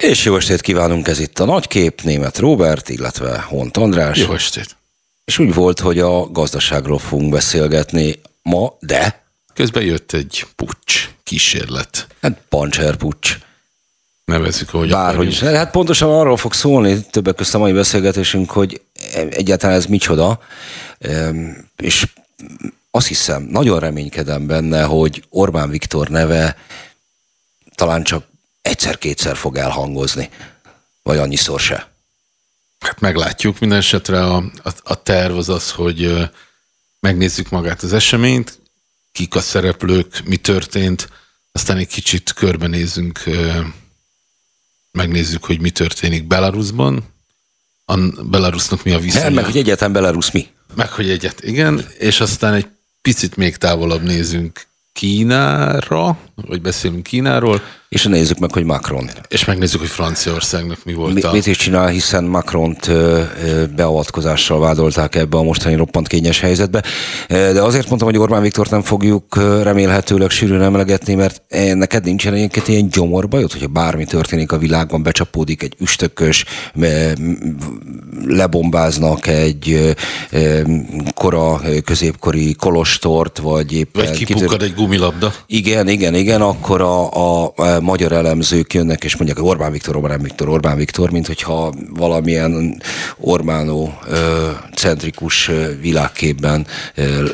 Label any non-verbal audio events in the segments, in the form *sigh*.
És jó estét kívánunk, ez itt a Nagykép, német Robert, illetve Hont András. Jó estét. És úgy volt, hogy a gazdaságról fogunk beszélgetni ma, de... Közben jött egy pucs kísérlet. Hát pancser pucs. Nevezzük, ahogy Bárhogy is. Hát pontosan arról fog szólni többek között a mai beszélgetésünk, hogy egyáltalán ez micsoda, és azt hiszem, nagyon reménykedem benne, hogy Orbán Viktor neve talán csak egyszer-kétszer fog elhangozni, vagy annyiszor se. Hát meglátjuk. Minden esetre a, a, a terv az az, hogy megnézzük magát az eseményt, kik a szereplők, mi történt, aztán egy kicsit körbenézzünk, megnézzük, hogy mi történik Belarusban, a Belarusnak mi a viszonya. Meg, hogy egyáltalán Belarus mi. Meg, hogy egyet, igen, és aztán egy picit még távolabb nézünk Kínára, vagy beszélünk Kínáról. És nézzük meg, hogy Macron. És megnézzük, hogy Franciaországnak mi volt mi, a... Mit is csinál, hiszen Macront beavatkozással vádolták ebbe a mostani roppant kényes helyzetbe. De azért mondtam, hogy Orbán Viktort nem fogjuk remélhetőleg sűrűn emlegetni, mert neked nincsen egyébként ilyen gyomorbajod, hogyha bármi történik a világban, becsapódik egy üstökös, lebombáznak egy kora középkori kolostort, vagy éppen... Vagy kipukkad egy gumilabda. Igen, igen, igen, akkor a, a, a magyar elemzők jönnek, és mondják, Orbán Viktor, Orbán Viktor, Orbán Viktor, mint hogyha valamilyen Orbánó centrikus világképben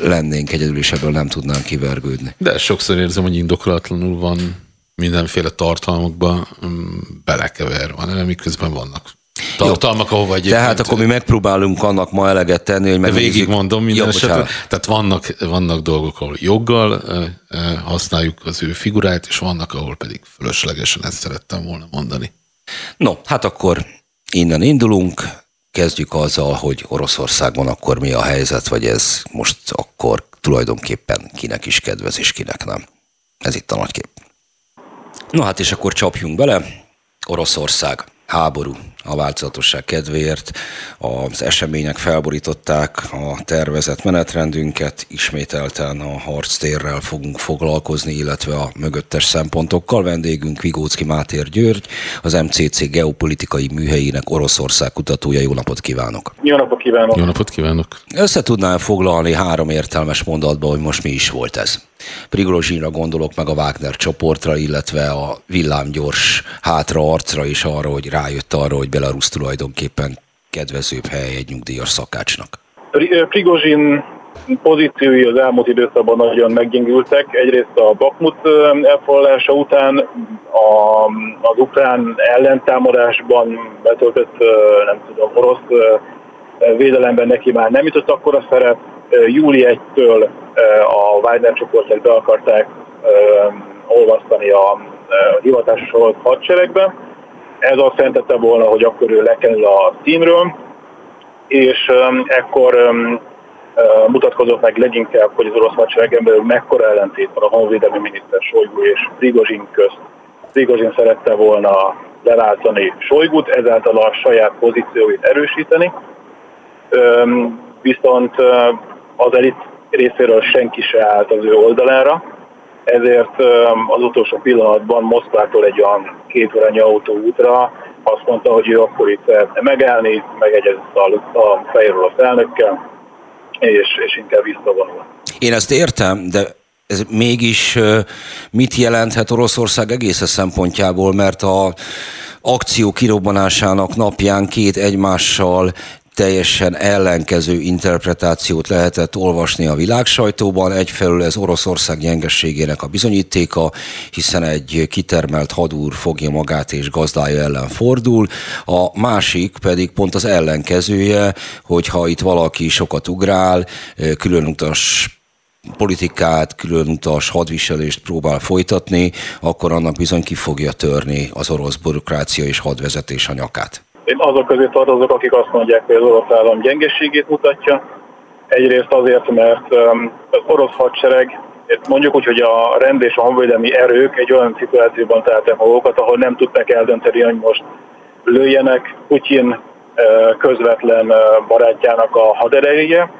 lennénk egyedül, és ebből nem tudnánk kivergődni. De sokszor érzem, hogy indokolatlanul van mindenféle tartalmakba mm, belekeverve, miközben vannak tartalmak, ahova egyébként... Tehát akkor mi megpróbálunk annak ma eleget tenni, hogy megnézzük... Végig mondom minden esetre. Tehát vannak, vannak dolgok, ahol joggal használjuk az ő figuráját, és vannak, ahol pedig fölöslegesen ezt szerettem volna mondani. No, hát akkor innen indulunk, kezdjük azzal, hogy Oroszországban akkor mi a helyzet, vagy ez most akkor tulajdonképpen kinek is kedvez, és kinek nem. Ez itt a nagy kép. No hát és akkor csapjunk bele. Oroszország háború a változatosság kedvéért. Az események felborították a tervezett menetrendünket, ismételten a harctérrel fogunk foglalkozni, illetve a mögöttes szempontokkal. Vendégünk Vigócki Mátér György, az MCC geopolitikai műhelyének Oroszország kutatója. Jó napot kívánok! Jó napot kívánok! Jó napot kívánok! Össze tudnál foglalni három értelmes mondatba, hogy most mi is volt ez? Prigozsinra gondolok meg a Wagner csoportra, illetve a villámgyors hátraarcra is arra, hogy rájött arra, hogy Belarus tulajdonképpen kedvezőbb hely egy nyugdíjas szakácsnak. Prigozsin pozíciói az elmúlt időszakban nagyon meggyengültek. Egyrészt a Bakmut elfoglalása után a, az ukrán ellentámadásban betöltött, nem tudom, orosz védelemben neki már nem jutott akkora szerep. Júli 1-től a Wagner csoportok be akarták olvasztani a hivatásos orosz hadseregbe. Ez azt jelentette volna, hogy akkor ő lekerül a címről, és ekkor mutatkozott meg leginkább, hogy az orosz hadseregen belül mekkora ellentét van a honvédelmi miniszter Solygó és Prigozsin közt. Prigozsin szerette volna leváltani Solygut, ezáltal a saját pozícióit erősíteni, viszont az elit részéről senki se állt az ő oldalára, ezért az utolsó pillanatban Moszkvától egy olyan két órányi autóútra azt mondta, hogy ő akkor itt szeretne megállni, megegyezett a, a fehér orosz elnökkel, és, és inkább visszavonul. Én ezt értem, de ez mégis mit jelenthet Oroszország egész szempontjából, mert a akció kirobbanásának napján két egymással teljesen ellenkező interpretációt lehetett olvasni a világsajtóban. Egyfelől ez Oroszország gyengességének a bizonyítéka, hiszen egy kitermelt hadúr fogja magát és gazdája ellen fordul. A másik pedig pont az ellenkezője, hogyha itt valaki sokat ugrál, különutas politikát, különutas hadviselést próbál folytatni, akkor annak bizony ki fogja törni az orosz bürokrácia és hadvezetés a nyakát. Én azok közé tartozok, akik azt mondják, hogy az orosz állam gyengeségét mutatja. Egyrészt azért, mert um, az orosz hadsereg, mondjuk úgy, hogy a rend és a honvédelmi erők egy olyan szituációban találták magukat, ahol nem tudták eldönteni, hogy most lőjenek Putyin uh, közvetlen uh, barátjának a haderejéje,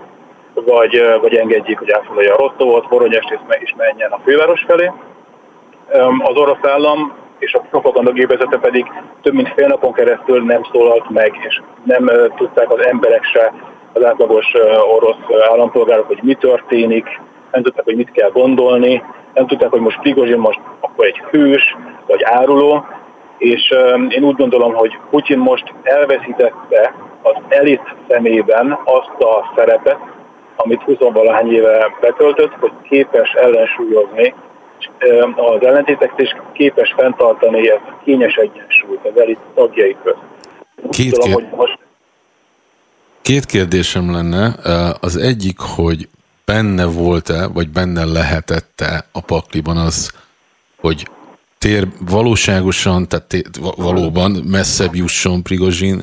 vagy, uh, vagy engedjék, hogy elfoglalja a Rostovot, Voronyest és menjen a főváros felé. Um, az orosz állam és a propaganda gépezete pedig több mint fél napon keresztül nem szólalt meg, és nem tudták az emberek se, az átlagos orosz állampolgárok, hogy mi történik, nem tudták, hogy mit kell gondolni, nem tudták, hogy most Prigozsin most akkor egy hős, vagy áruló, és én úgy gondolom, hogy Putyin most elveszítette az elit szemében azt a szerepet, amit 20 valahány éve betöltött, hogy képes ellensúlyozni az ellentéteket, és képes fenntartani ezt a kényes egyensúlyt az elit tagjai között. Két, tudom, kér... most... Két kérdésem lenne. Az egyik, hogy benne volt-e, vagy benne lehetette a pakliban az, hogy tér valóságosan, tehát tér, valóban messzebb jusson Prigozsin,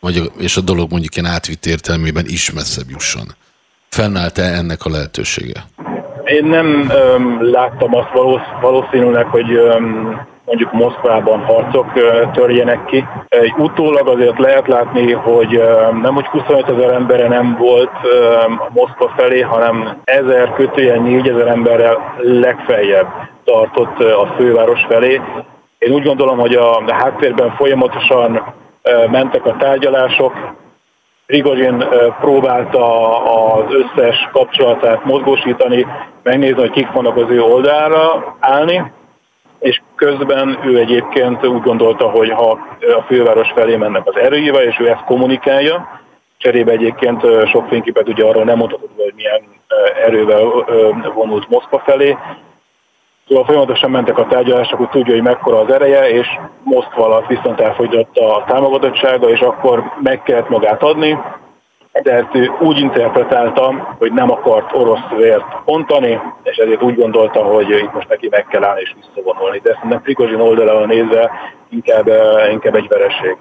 vagy, és a dolog mondjuk ilyen átvitt értelmében is messzebb jusson. Fennállt-e ennek a lehetősége? Én nem öm, láttam azt valószínűleg, hogy öm, mondjuk Moszkvában harcok törjenek ki. Utólag azért lehet látni, hogy nem hogy 25 ezer embere nem volt a Moszkva felé, hanem ezer kötően 4 ezer emberrel legfeljebb tartott a főváros felé. Én úgy gondolom, hogy a háttérben folyamatosan mentek a tárgyalások, Prigozsin próbálta az összes kapcsolatát mozgósítani, megnézni, hogy kik vannak az ő oldalra állni, és közben ő egyébként úgy gondolta, hogy ha a főváros felé mennek az erőivel, és ő ezt kommunikálja, cserébe egyébként sok fényképet ugye arról nem mutatott, hogy milyen erővel vonult Moszkva felé, Szóval folyamatosan mentek a tárgyalások, hogy tudja, hogy mekkora az ereje, és Moszkva alatt viszont elfogyott a támogatottsága, és akkor meg kellett magát adni, tehát ő úgy interpretálta, hogy nem akart orosz vért pontani, és ezért úgy gondolta, hogy itt most neki meg kell állni és visszavonulni. De szerintem Prigozsin oldalával nézve inkább, inkább egy vereség.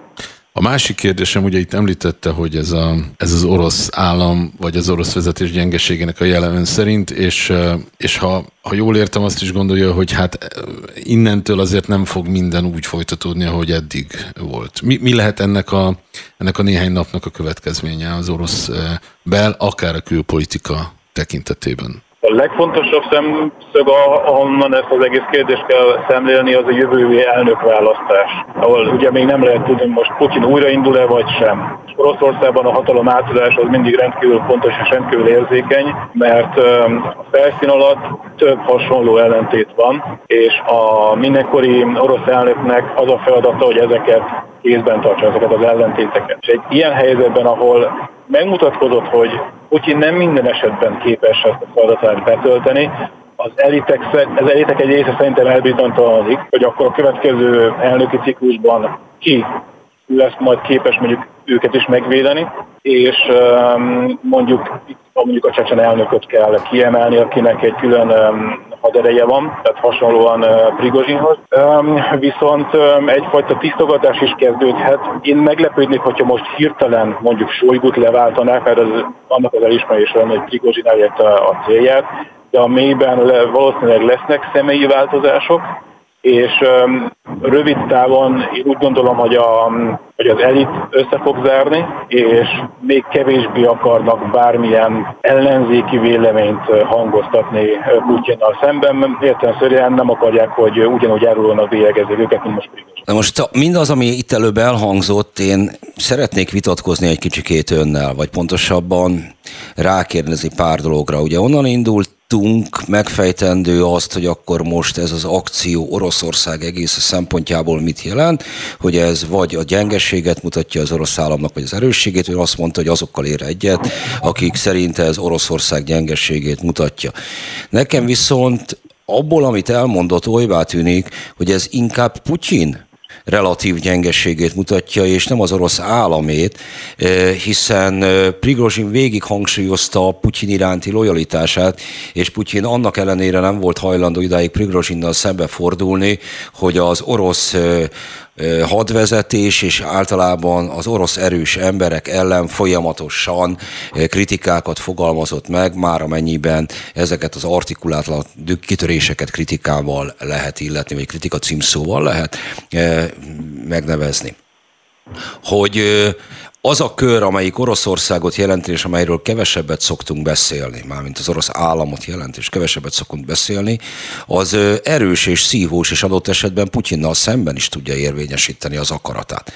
A másik kérdésem, ugye itt említette, hogy ez, a, ez az orosz állam, vagy az orosz vezetés gyengeségének a jelen szerint, és, és ha, ha jól értem, azt is gondolja, hogy hát innentől azért nem fog minden úgy folytatódni, ahogy eddig volt. Mi, mi lehet ennek a, ennek a néhány napnak a következménye az orosz bel, akár a külpolitika tekintetében? A legfontosabb szemszög, ahonnan ezt az egész kérdést kell szemlélni, az a jövői elnökválasztás, ahol ugye még nem lehet tudni, most Putyin újraindul-e vagy sem. Oroszországban a hatalom átadás az mindig rendkívül fontos és rendkívül érzékeny, mert a felszín alatt több hasonló ellentét van, és a mindenkori orosz elnöknek az a feladata, hogy ezeket kézben tartsa ezeket az ellentéteket. És egy ilyen helyzetben, ahol megmutatkozott, hogy Putyin nem minden esetben képes ezt a feladatát betölteni, az elitek, az elitek egy része szerintem elbizonytalanodik, hogy akkor a következő elnöki ciklusban ki lesz majd képes mondjuk őket is megvédeni, és mondjuk mondjuk a csecsen elnököt kell kiemelni, akinek egy külön hadereje van, tehát hasonlóan Prigozsinhoz. Viszont egyfajta tisztogatás is kezdődhet. Én meglepődnék, hogyha most hirtelen mondjuk Sojgut leváltanák, mert az, annak az elismerés lenne, hogy Prigozsin elérte a célját, de a mélyben le, valószínűleg lesznek személyi változások, és rövid távon én úgy gondolom, hogy, a, hogy az elit össze fog zárni, és még kevésbé akarnak bármilyen ellenzéki véleményt hangoztatni Putyinnal szemben. Értelemszerűen nem akarják, hogy ugyanúgy árulónak bélyegezzék őket, mint most Na most mindaz, ami itt előbb elhangzott, én szeretnék vitatkozni egy kicsikét önnel, vagy pontosabban rákérdezni pár dologra. Ugye onnan indult tudtunk megfejtendő azt, hogy akkor most ez az akció Oroszország egész szempontjából mit jelent, hogy ez vagy a gyengeséget mutatja az orosz államnak, vagy az erősségét, vagy azt mondta, hogy azokkal ér egyet, akik szerint ez Oroszország gyengeségét mutatja. Nekem viszont abból, amit elmondott, olybá tűnik, hogy ez inkább Putyin relatív gyengeségét mutatja, és nem az orosz államét, hiszen Prigozsin végig hangsúlyozta Putyin iránti lojalitását, és Putyin annak ellenére nem volt hajlandó idáig Prigozsinnal szembe fordulni, hogy az orosz hadvezetés és általában az orosz erős emberek ellen folyamatosan kritikákat fogalmazott meg, már amennyiben ezeket az artikulátlan kitöréseket kritikával lehet illetni, vagy kritika címszóval lehet megnevezni. Hogy az a kör, amelyik Oroszországot jelenti, és amelyről kevesebbet szoktunk beszélni, mármint az orosz államot jelenti, és kevesebbet szoktunk beszélni, az erős és szívós, és adott esetben Putyinnal szemben is tudja érvényesíteni az akaratát.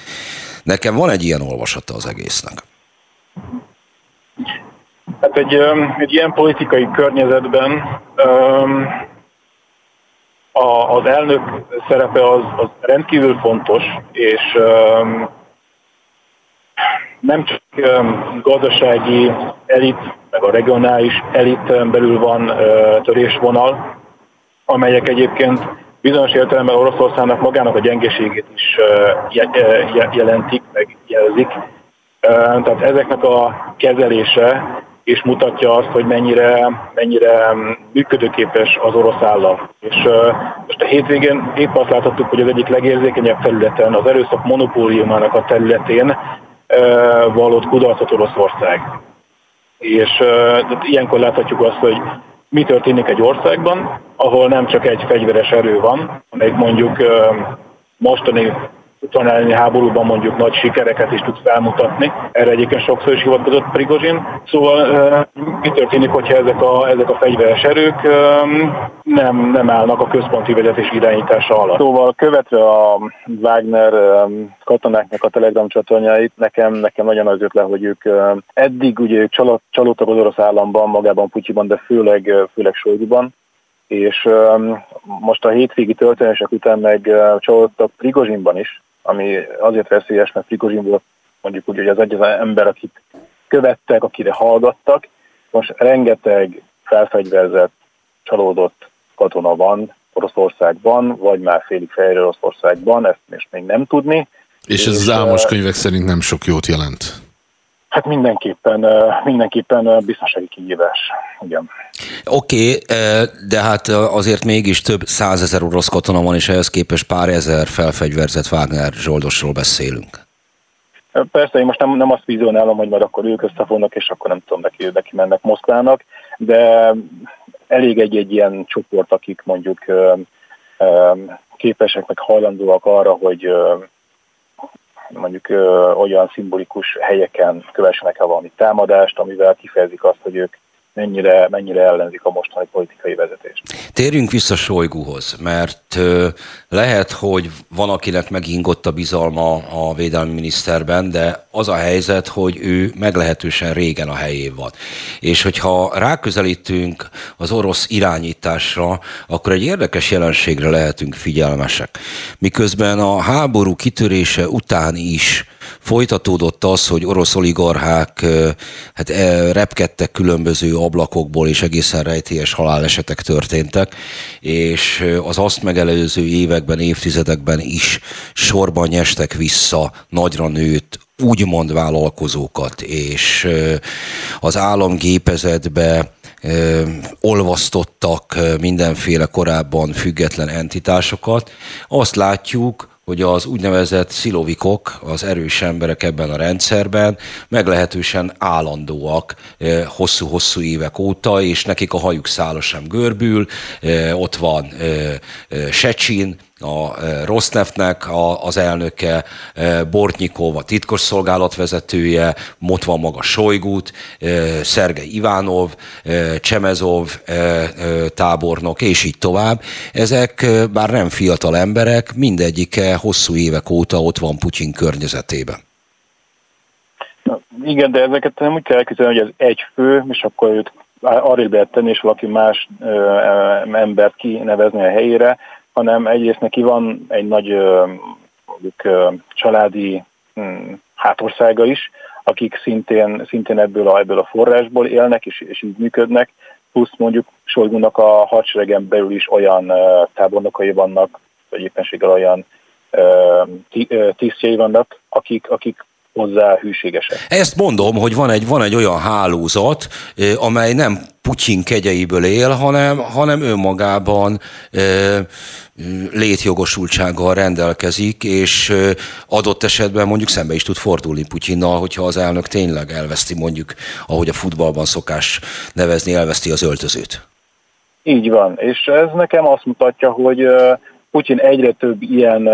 Nekem van egy ilyen olvasata az egésznek. Hát egy, egy ilyen politikai környezetben um, a, az elnök szerepe az, az rendkívül fontos, és um, nem csak gazdasági elit, meg a regionális elit belül van törésvonal, amelyek egyébként bizonyos értelemben Oroszországnak magának a gyengeségét is jelentik, meg jelzik. Tehát ezeknek a kezelése és mutatja azt, hogy mennyire, mennyire működőképes az orosz állam. És uh, most a hétvégén épp azt láthattuk, hogy az egyik legérzékenyebb területen, az erőszak monopóliumának a területén vallott kudarcot Oroszország. És ilyenkor láthatjuk azt, hogy mi történik egy országban, ahol nem csak egy fegyveres erő van, amelyik mondjuk mostani utána elleni háborúban mondjuk nagy sikereket is tud felmutatni. Erre egyébként sokszor is hivatkozott Prigozsin. Szóval mi történik, hogyha ezek a, ezek a fegyveres erők nem, nem állnak a központi vezetés irányítása alatt? Szóval követve a Wagner katonáknak a Telegram csatornáit, nekem, nekem nagyon az jött le, hogy ők eddig ugye ők csalódtak az orosz államban, magában Putyiban, de főleg, főleg Sojguban, és most a hétvégi történések után meg csalódtak Prigozsinban is, ami azért veszélyes, mert Prigozsin volt mondjuk úgy, hogy az egyetlen ember, akit követtek, akire hallgattak. Most rengeteg felfegyverzett, csalódott katona van Oroszországban, vagy már félig fejre Oroszországban, ezt most még nem tudni. És ez és, az álmos könyvek szerint nem sok jót jelent. Hát mindenképpen, mindenképpen biztonsági kihívás. Igen. Oké, okay, de hát azért mégis több százezer orosz katona van, és ehhez képest pár ezer felfegyverzett Wagner zsoldosról beszélünk. Persze, én most nem, nem azt vizionálom, hogy majd akkor ők összefognak, és akkor nem tudom, neki, neki mennek Moszkvának, de elég egy-egy ilyen csoport, akik mondjuk képesek, meg hajlandóak arra, hogy mondjuk ö, olyan szimbolikus helyeken kövessenek el valami támadást, amivel kifejezik azt, hogy ők mennyire, mennyire ellenzik a mostani politikai vezetést. Térjünk vissza Sojguhoz, mert lehet, hogy van, akinek megingott a bizalma a védelmi miniszterben, de az a helyzet, hogy ő meglehetősen régen a helyén van. És hogyha ráközelítünk az orosz irányításra, akkor egy érdekes jelenségre lehetünk figyelmesek. Miközben a háború kitörése után is folytatódott az, hogy orosz oligarchák hát, repkedtek különböző ablakokból, és egészen rejtélyes halálesetek történtek, és az azt megelőző években, évtizedekben is sorban nyestek vissza nagyra nőtt úgymond vállalkozókat, és az államgépezetbe olvasztottak mindenféle korábban független entitásokat. Azt látjuk, hogy az úgynevezett szilovikok, az erős emberek ebben a rendszerben meglehetősen állandóak hosszú-hosszú évek óta, és nekik a hajuk szála sem görbül, ott van Secsin, a Rosnefnek az elnöke, Bortnyikov a titkosszolgálat vezetője, ott van maga Sojgut, Szergei Ivánov, Csemezov tábornok, és így tovább. Ezek bár nem fiatal emberek, mindegyike hosszú évek óta ott van Putyin környezetében. Igen, de ezeket nem úgy kell elképzelni, hogy ez egy fő, és akkor őt arra lehet tenni, és valaki más ö, embert kinevezni a helyére, hanem egyrészt neki van egy nagy mondjuk, családi hm, hátországa is, akik szintén, szintén ebből, a, ebből a forrásból élnek és, és így működnek, plusz mondjuk Solgunak a hadseregen belül is olyan tábornokai vannak, vagy éppenséggel olyan tisztjei vannak, akik, akik hozzá hűségesek. Ezt mondom, hogy van egy, van egy olyan hálózat, amely nem Putyin kegyeiből él, hanem, hanem önmagában létjogosultsággal rendelkezik, és adott esetben mondjuk szembe is tud fordulni Putyinnal, hogyha az elnök tényleg elveszti mondjuk, ahogy a futballban szokás nevezni, elveszti az öltözőt. Így van, és ez nekem azt mutatja, hogy Putyin egyre több ilyen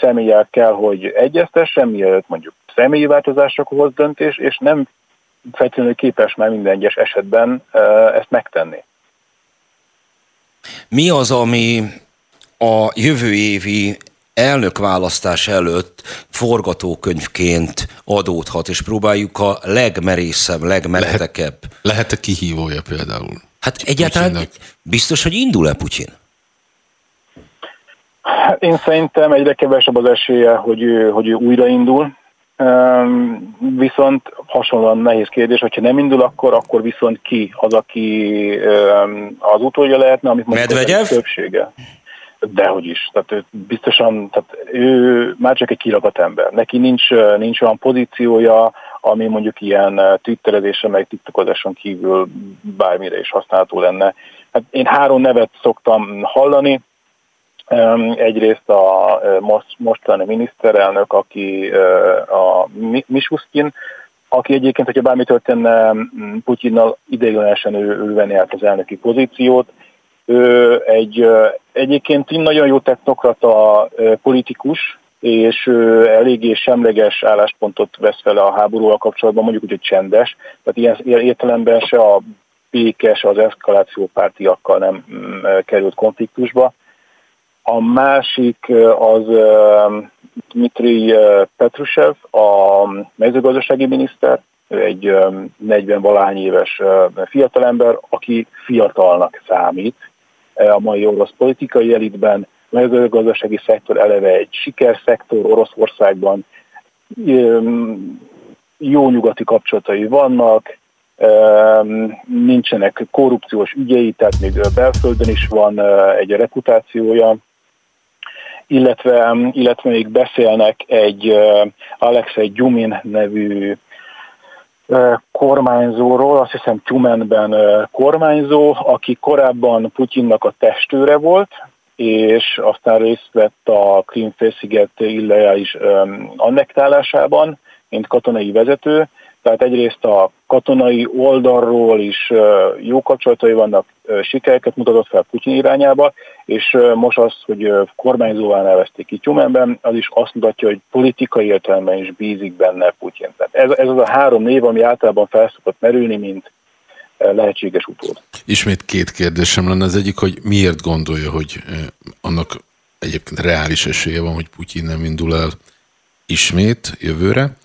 személyel kell, hogy egyeztessen, mielőtt mondjuk személyi változásokhoz hoz döntés, és nem feltétlenül képes már minden egyes esetben ezt megtenni. Mi az, ami a jövő évi elnökválasztás előtt forgatókönyvként adódhat, és próbáljuk a legmerészebb, legmeretekebb. Lehet, lehet-e kihívója például? Hát egyáltalán Putyinnak? biztos, hogy indul-e Putyin? Hát én szerintem egyre kevesebb az esélye, hogy ő, hogy ő újraindul. Viszont hasonlóan nehéz kérdés, hogyha nem indul, akkor, akkor viszont ki az, aki az utódja lehetne, amit mondjuk Medvegyev? többsége. Dehogy is. Tehát ő biztosan, tehát ő már csak egy kirakat ember. Neki nincs, nincs olyan pozíciója, ami mondjuk ilyen twitterezésre, meg tiktokozáson kívül bármire is használható lenne. Hát én három nevet szoktam hallani, Egyrészt a most, mostani miniszterelnök, aki a Mishuskin, aki egyébként, hogyha bármi történne Putyinnal, ideiglenesen ő, ő venni át az elnöki pozíciót. Ő egy egyébként nagyon jó technokrata politikus, és eléggé semleges álláspontot vesz fel a háborúval kapcsolatban, mondjuk úgy, hogy csendes. Tehát ilyen értelemben se a békes, az eszkaláció pártiakkal nem került konfliktusba. A másik az Dmitri Petrusev, a mezőgazdasági miniszter, ő egy 40 valahány éves fiatalember, aki fiatalnak számít a mai orosz politikai elitben, a mezőgazdasági szektor eleve egy sikerszektor Oroszországban, jó nyugati kapcsolatai vannak, nincsenek korrupciós ügyei, tehát még belföldön is van egy reputációja, illetve, illetve még beszélnek egy Alexei Gyumin nevű kormányzóról, azt hiszem Tyumenben kormányzó, aki korábban Putyinnak a testőre volt, és aztán részt vett a Krímfélsziget illegális annektálásában, mint katonai vezető, tehát egyrészt a katonai oldalról is jó kapcsolatai vannak, sikereket mutatott fel Putyin irányába, és most az, hogy kormányzóvá nevezték ki Tyumenben, az is azt mutatja, hogy politikai értelemben is bízik benne Putyin. Tehát ez, ez az a három név, ami általában felszokott merülni, mint lehetséges utód. Ismét két kérdésem lenne. Az egyik, hogy miért gondolja, hogy annak egyébként reális esélye van, hogy Putyin nem indul el ismét jövőre.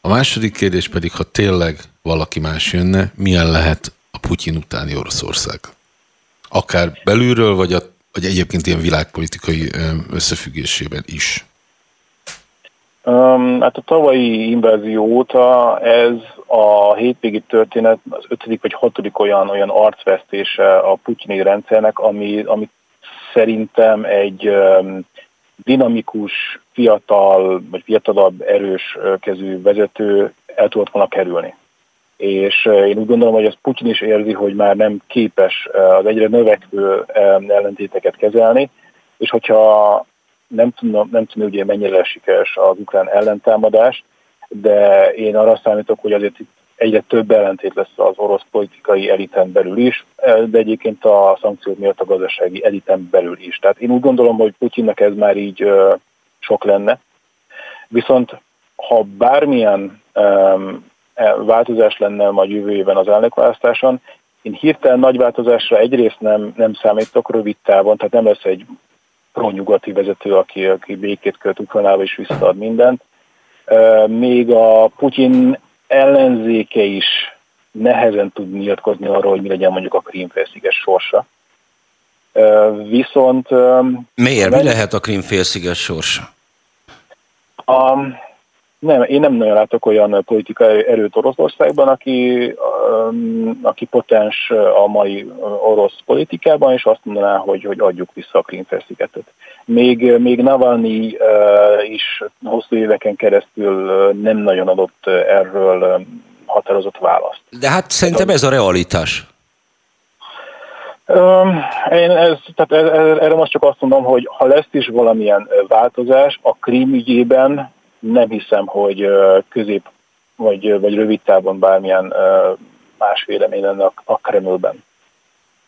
A második kérdés pedig, ha tényleg valaki más jönne, milyen lehet a Putyin utáni Oroszország? Akár belülről, vagy, a, vagy egyébként ilyen világpolitikai összefüggésében is. Hát a tavalyi invázió óta ez a hétvégi történet az ötödik vagy hatodik olyan, olyan arcvesztése a putyini rendszernek, ami, ami szerintem egy dinamikus, fiatal, vagy fiatalabb, erős kezű vezető el tudott volna kerülni. És én úgy gondolom, hogy ez Putyin is érzi, hogy már nem képes az egyre növekvő ellentéteket kezelni, és hogyha nem tudom, nem tudom, ugye mennyire sikeres az ukrán ellentámadás, de én arra számítok, hogy azért itt egyre több ellentét lesz az orosz politikai eliten belül is, de egyébként a szankciók miatt a gazdasági eliten belül is. Tehát én úgy gondolom, hogy Putyinnak ez már így sok lenne. Viszont ha bármilyen um, változás lenne majd jövő évben az elnökválasztáson, én hirtelen nagy változásra egyrészt nem, nem számítok rövid távon, tehát nem lesz egy pro-nyugati vezető, aki, aki békét költ Ukrajnába és visszaad mindent. Még a Putyin ellenzéke is nehezen tud nyilatkozni arról, hogy mi legyen mondjuk a Krímfélsziget sorsa. Viszont... Miért? Mi lehet a Krímfélsziget sorsa? A, nem, én nem nagyon látok olyan politikai erőt Oroszországban, aki, aki potens a mai orosz politikában, és azt mondaná, hogy, hogy adjuk vissza a Krímfélszigetet. Még, még Navalnyi is hosszú éveken keresztül nem nagyon adott erről határozott választ. De hát szerintem ez a realitás. Én ez, tehát erre most csak azt mondom, hogy ha lesz is valamilyen változás, a krím ügyében nem hiszem, hogy közép vagy, vagy rövid távon bármilyen más vélemény lenne a, Kremlben.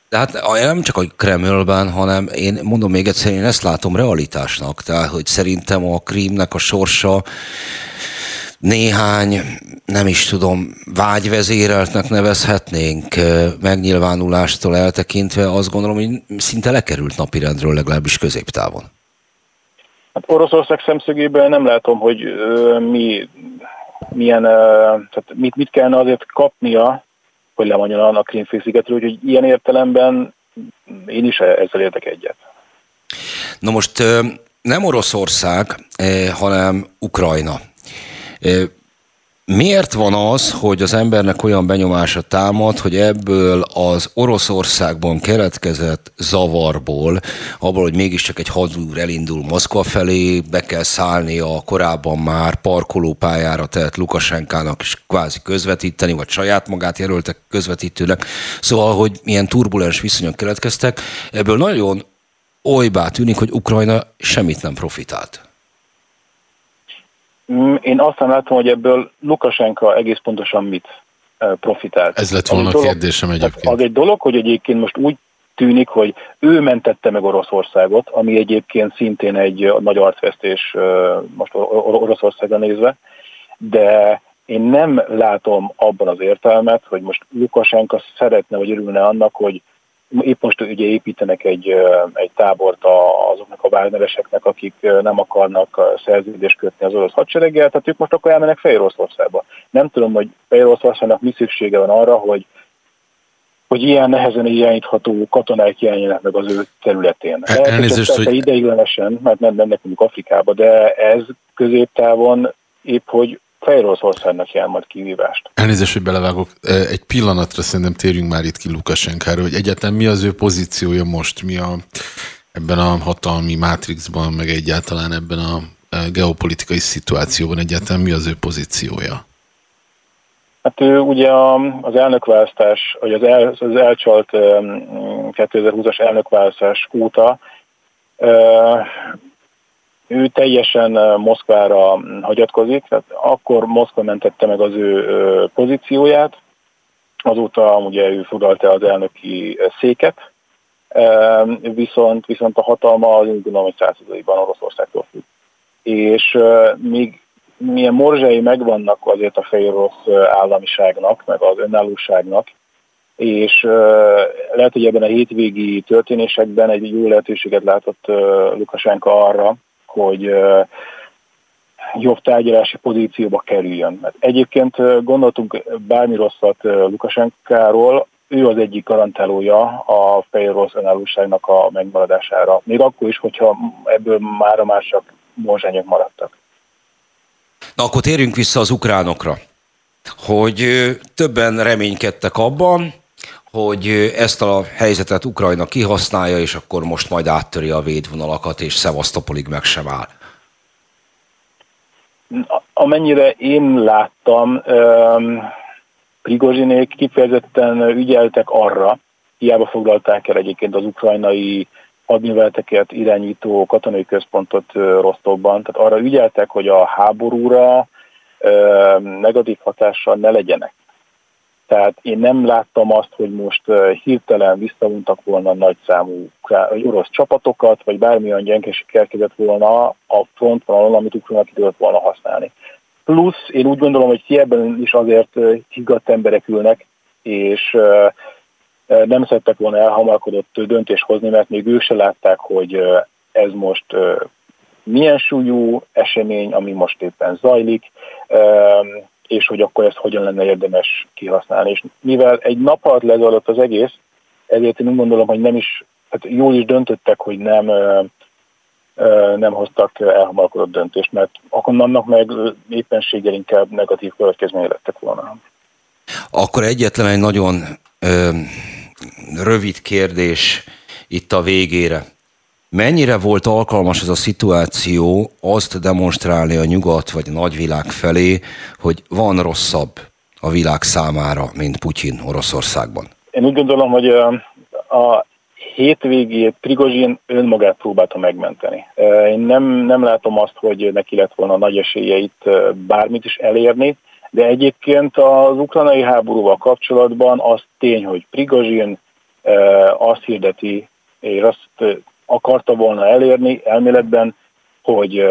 De hát nem csak a Kremlben, hanem én mondom még egyszer, én ezt látom realitásnak. Tehát, hogy szerintem a Krímnek a sorsa néhány, nem is tudom, vágyvezéreltnek nevezhetnénk megnyilvánulástól eltekintve, azt gondolom, hogy szinte lekerült napirendről legalábbis középtávon. Hát Oroszország szemszögében nem látom, hogy mi, milyen, tehát mit, mit kellene azért kapnia, hogy lemondjon a Krímfélszigetről, úgyhogy ilyen értelemben én is ezzel értek egyet. Na most nem Oroszország, hanem Ukrajna Miért van az, hogy az embernek olyan benyomása támad, hogy ebből az Oroszországban keletkezett zavarból, abból, hogy mégiscsak egy hadúr elindul Moszkva felé, be kell szállni a korábban már parkolópályára tett Lukasenkának is kvázi közvetíteni, vagy saját magát jelöltek közvetítőnek. Szóval, hogy milyen turbulens viszonyok keletkeztek, ebből nagyon olybá tűnik, hogy Ukrajna semmit nem profitált. Mm, én azt nem látom, hogy ebből Lukasenka egész pontosan mit profitált. Ez lett volna a kérdésem egyébként. Az egy dolog, hogy egyébként most úgy tűnik, hogy ő mentette meg Oroszországot, ami egyébként szintén egy nagy arcvesztés most Oroszországra nézve, de én nem látom abban az értelmet, hogy most Lukasenka szeretne vagy örülne annak, hogy Épp most ugye építenek egy, egy tábort azoknak a Wagnereseknek, akik nem akarnak szerződést kötni az orosz hadsereggel, tehát ők most akkor elmennek Fejoroszországba. Nem tudom, hogy Fejoroszországnak mi szüksége van arra, hogy hogy ilyen nehezen irányítható katonák jelenjenek meg az ő területén. El, elnézést, hogy... Ideiglenesen, mert nem mennek mondjuk Afrikába, de ez középtávon épp, hogy Fejoroszországnak jel majd kihívást. Elnézést, hogy belevágok. Egy pillanatra szerintem térjünk már itt ki Lukasenkára, hogy egyáltalán mi az ő pozíciója most, mi a, ebben a hatalmi mátrixban, meg egyáltalán ebben a geopolitikai szituációban egyáltalán mi az ő pozíciója? Hát ő ugye az elnökválasztás, vagy az, el, az elcsalt 2020-as elnökválasztás óta ő teljesen Moszkvára hagyatkozik, tehát akkor Moszkva mentette meg az ő pozícióját, azóta ugye ő foglalta az elnöki széket, viszont, viszont a hatalma az úgy gondolom, hogy századaiban Oroszországtól függ. És még milyen morzsai megvannak azért a fehér államiságnak, meg az önállóságnak, és lehet, hogy ebben a hétvégi történésekben egy jó lehetőséget látott Lukasenka arra, hogy jobb tárgyalási pozícióba kerüljön. Mert egyébként gondoltunk bármi rosszat Lukasenkáról, ő az egyik garantálója a fehér rossz önállóságnak a megmaradására. Még akkor is, hogyha ebből már csak morzsányok maradtak. Na akkor térjünk vissza az ukránokra, hogy többen reménykedtek abban, hogy ezt a helyzetet Ukrajna kihasználja, és akkor most majd áttöri a védvonalakat, és Szevasztopolig meg sem áll. Amennyire én láttam, Prigozsinék kifejezetten ügyeltek arra, hiába foglalták el egyébként az ukrajnai hadműveleteket irányító katonai központot Rostovban, tehát arra ügyeltek, hogy a háborúra negatív hatással ne legyenek. Tehát én nem láttam azt, hogy most hirtelen visszavontak volna nagy számú orosz csapatokat, vagy bármilyen gyengeség elkezdett volna a frontvonalon, amit Ukrajna ki tudott volna használni. Plusz én úgy gondolom, hogy ebben is azért higgadt emberek ülnek, és nem szerettek volna elhamarkodott döntést hozni, mert még ők se látták, hogy ez most milyen súlyú esemény, ami most éppen zajlik, és hogy akkor ezt hogyan lenne érdemes kihasználni. És mivel egy nap alatt lezajlott az egész, ezért én úgy gondolom, hogy nem is, hát jól is döntöttek, hogy nem, nem hoztak elhamarkodott döntést, mert akkor annak meg éppenséggel inkább negatív következménye lettek volna. Akkor egyetlen egy nagyon ö, rövid kérdés itt a végére. Mennyire volt alkalmas ez a szituáció azt demonstrálni a nyugat vagy a nagyvilág felé, hogy van rosszabb a világ számára, mint Putyin Oroszországban? Én úgy gondolom, hogy a hétvégét Prigozsin önmagát próbálta megmenteni. Én nem, nem látom azt, hogy neki lett volna nagy esélye itt bármit is elérni, de egyébként az ukrajnai háborúval kapcsolatban az tény, hogy Prigozsin azt hirdeti, és azt akarta volna elérni elméletben, hogy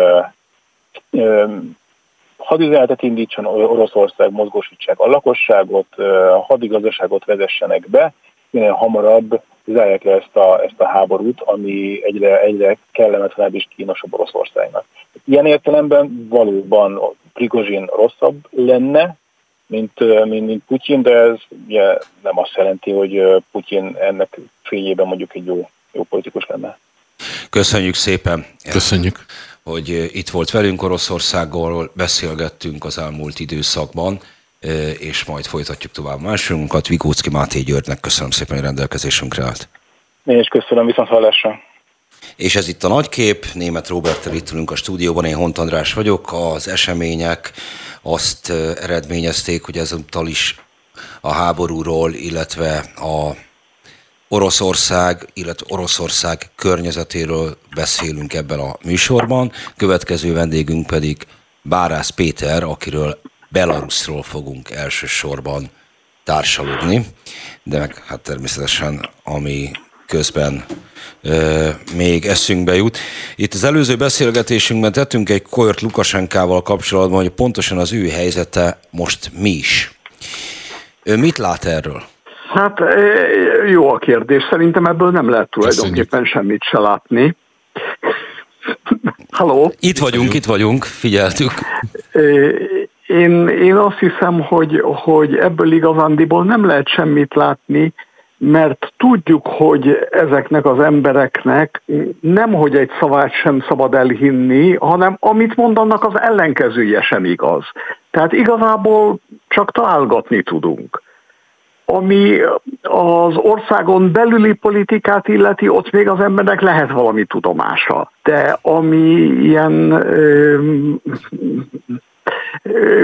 hadüzenetet indítson Oroszország, mozgósítsák a lakosságot, hadigazdaságot vezessenek be, minél hamarabb zárják le ezt a, ezt a háborút, ami egyre, egyre kellemetlenebb és kínosabb Oroszországnak. Ilyen értelemben valóban Prigozsin rosszabb lenne, mint, mint, mint Putyin, de ez ugye nem azt jelenti, hogy Putyin ennek fényében mondjuk egy jó, jó politikus lenne. Köszönjük szépen. Köszönjük. Hogy itt volt velünk Oroszországgal, beszélgettünk az elmúlt időszakban, és majd folytatjuk tovább másunkat. Vigócki Máté Györgynek köszönöm szépen, hogy rendelkezésünkre állt. Én is köszönöm, viszont hallásra. És ez itt a nagykép, német Roberttel itt ülünk a stúdióban, én Hont András vagyok. Az események azt eredményezték, hogy ezúttal is a háborúról, illetve a Oroszország, illetve Oroszország környezetéről beszélünk ebben a műsorban. Következő vendégünk pedig Bárász Péter, akiről Belarusról fogunk elsősorban társalogni, de meg hát természetesen ami közben ö, még eszünkbe jut. Itt az előző beszélgetésünkben tettünk egy kort Lukasenkával kapcsolatban, hogy pontosan az ő helyzete most mi is. Ő mit lát erről? Hát jó a kérdés. Szerintem ebből nem lehet tulajdonképpen semmit se látni. *laughs* Halló? Itt vagyunk, itt vagyunk, figyeltük. Én, én azt hiszem, hogy, hogy ebből igazándiból nem lehet semmit látni, mert tudjuk, hogy ezeknek az embereknek nem, hogy egy szavát sem szabad elhinni, hanem amit mondanak, az ellenkezője sem igaz. Tehát igazából csak találgatni tudunk. Ami az országon belüli politikát illeti, ott még az embernek lehet valami tudomása. De ami ilyen ö,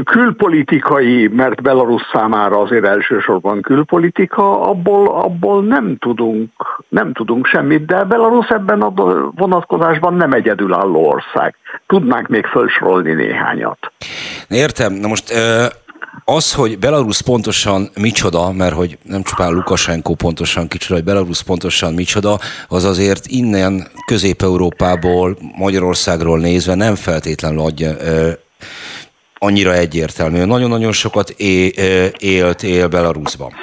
külpolitikai, mert Belarus számára azért elsősorban külpolitika, abból, abból nem, tudunk, nem tudunk semmit, de Belarus ebben a vonatkozásban nem egyedülálló ország. Tudnánk még felsorolni néhányat. Értem. Na most az, hogy Belarus pontosan micsoda, mert hogy nem csupán Lukasenko pontosan kicsoda, hogy Belarus pontosan micsoda, az azért innen Közép-Európából, Magyarországról nézve nem feltétlenül adja annyira egyértelmű. Nagyon-nagyon sokat élt, él Belarusban.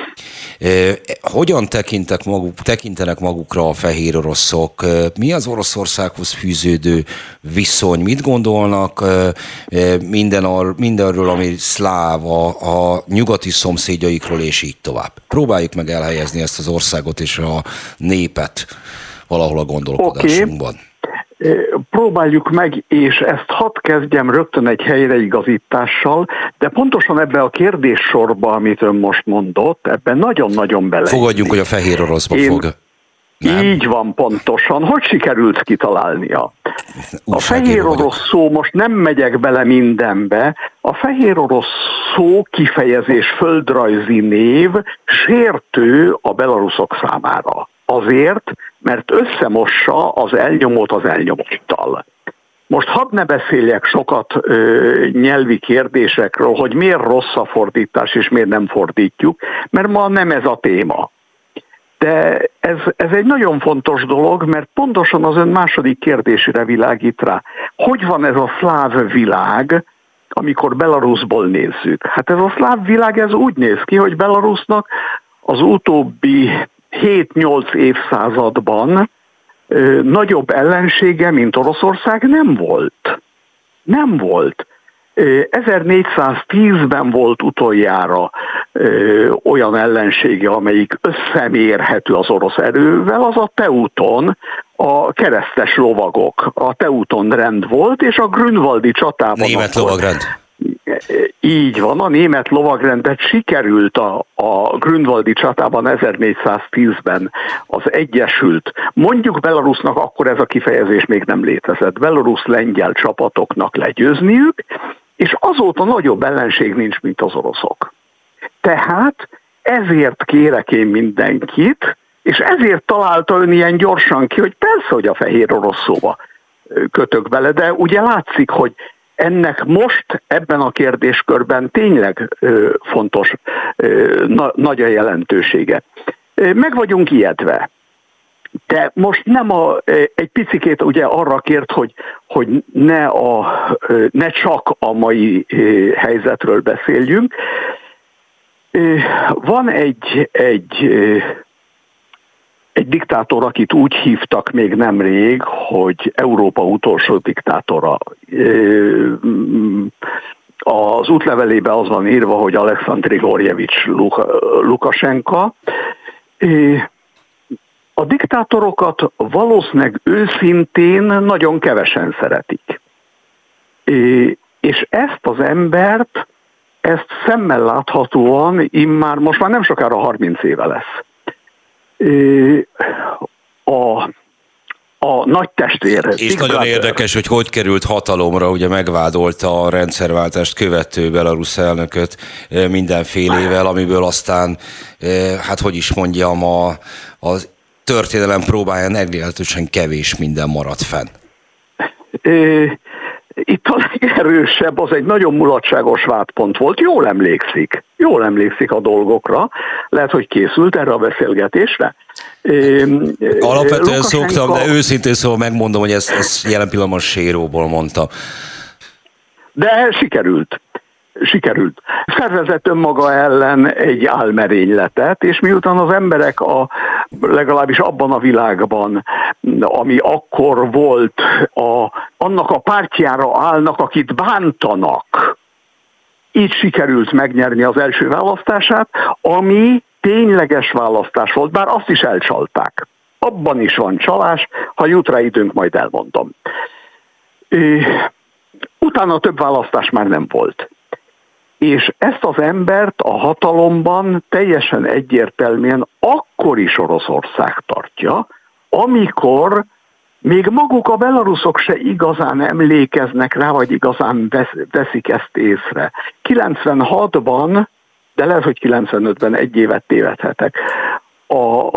Hogyan tekintek maguk, tekintenek magukra a fehér oroszok? Mi az Oroszországhoz fűződő viszony? Mit gondolnak minden ar, mindenről, ami szláv, a, a nyugati szomszédjaikról, és így tovább? Próbáljuk meg elhelyezni ezt az országot és a népet valahol a gondolkodásunkban. Okay. Próbáljuk meg, és ezt hadd kezdjem rögtön egy helyreigazítással, de pontosan ebbe a kérdéssorba, amit ön most mondott, ebben nagyon-nagyon bele. Fogadjunk, hogy a fehér oroszba Én... fog. Nem? Így van pontosan. Hogy sikerült kitalálnia? A fehér orosz szó, most nem megyek bele mindenbe, a fehér orosz szó kifejezés földrajzi név sértő a belaruszok számára. Azért, mert összemossa az elnyomót az elnyomottal. Most hadd ne beszéljek sokat ö, nyelvi kérdésekről, hogy miért rossz a fordítás és miért nem fordítjuk, mert ma nem ez a téma. De ez, ez egy nagyon fontos dolog, mert pontosan az ön második kérdésére világít rá. Hogy van ez a szláv világ, amikor Belarusból nézzük? Hát ez a szláv világ ez úgy néz ki, hogy Belarusnak az utóbbi 7-8 évszázadban ö, nagyobb ellensége, mint Oroszország nem volt. Nem volt. 1410-ben volt utoljára ö, olyan ellensége, amelyik összemérhető az orosz erővel, az a Teuton, a keresztes lovagok. A Teuton rend volt, és a Grünwaldi csatában... Német lovagrend. Így van, a német lovagrendet sikerült a, a Grünwaldi csatában 1410-ben az Egyesült. Mondjuk Belarusnak akkor ez a kifejezés még nem létezett. Belarus lengyel csapatoknak legyőzniük, és azóta nagyobb ellenség nincs, mint az oroszok. Tehát ezért kérek én mindenkit, és ezért találta ön ilyen gyorsan ki, hogy persze, hogy a fehér orosz szóba kötök bele, de ugye látszik, hogy ennek most ebben a kérdéskörben tényleg fontos, nagy a jelentősége. Meg vagyunk ijedve. De most nem a, egy picikét ugye arra kért, hogy, hogy ne, a, ne csak a mai helyzetről beszéljünk. Van egy, egy, egy diktátor, akit úgy hívtak még nemrég, hogy Európa utolsó diktátora. Az útlevelében az van írva, hogy Alexandr Grigorjevics Lukasenka. A diktátorokat valószínűleg őszintén nagyon kevesen szeretik. És ezt az embert, ezt szemmel láthatóan immár most már nem sokára 30 éve lesz. A a nagy testvér. És Big nagyon Brother. érdekes, hogy hogy került hatalomra, ugye megvádolta a rendszerváltást követő belarusz elnököt mindenfélével, amiből aztán, hát hogy is mondjam, a, az történelem próbáján meglehetősen kevés minden maradt fenn. Itt a legerősebb az egy nagyon mulatságos vádpont volt. Jól emlékszik. Jól emlékszik a dolgokra. Lehet, hogy készült erre a beszélgetésre. Alapvetően Lukasenka... szoktam, de őszintén szóval megmondom, hogy ezt, ezt jelen pillanatban séróból mondta. De sikerült sikerült. Szervezett önmaga ellen egy álmerényletet, és miután az emberek a, legalábbis abban a világban, ami akkor volt, a, annak a pártjára állnak, akit bántanak, így sikerült megnyerni az első választását, ami tényleges választás volt, bár azt is elcsalták. Abban is van csalás, ha jut rá időnk, majd elmondom. Utána több választás már nem volt. És ezt az embert a hatalomban teljesen egyértelműen akkor is Oroszország tartja, amikor még maguk a belaruszok se igazán emlékeznek rá, vagy igazán veszik ezt észre. 96-ban, de lehet, hogy 95-ben egy évet tévedhetek, a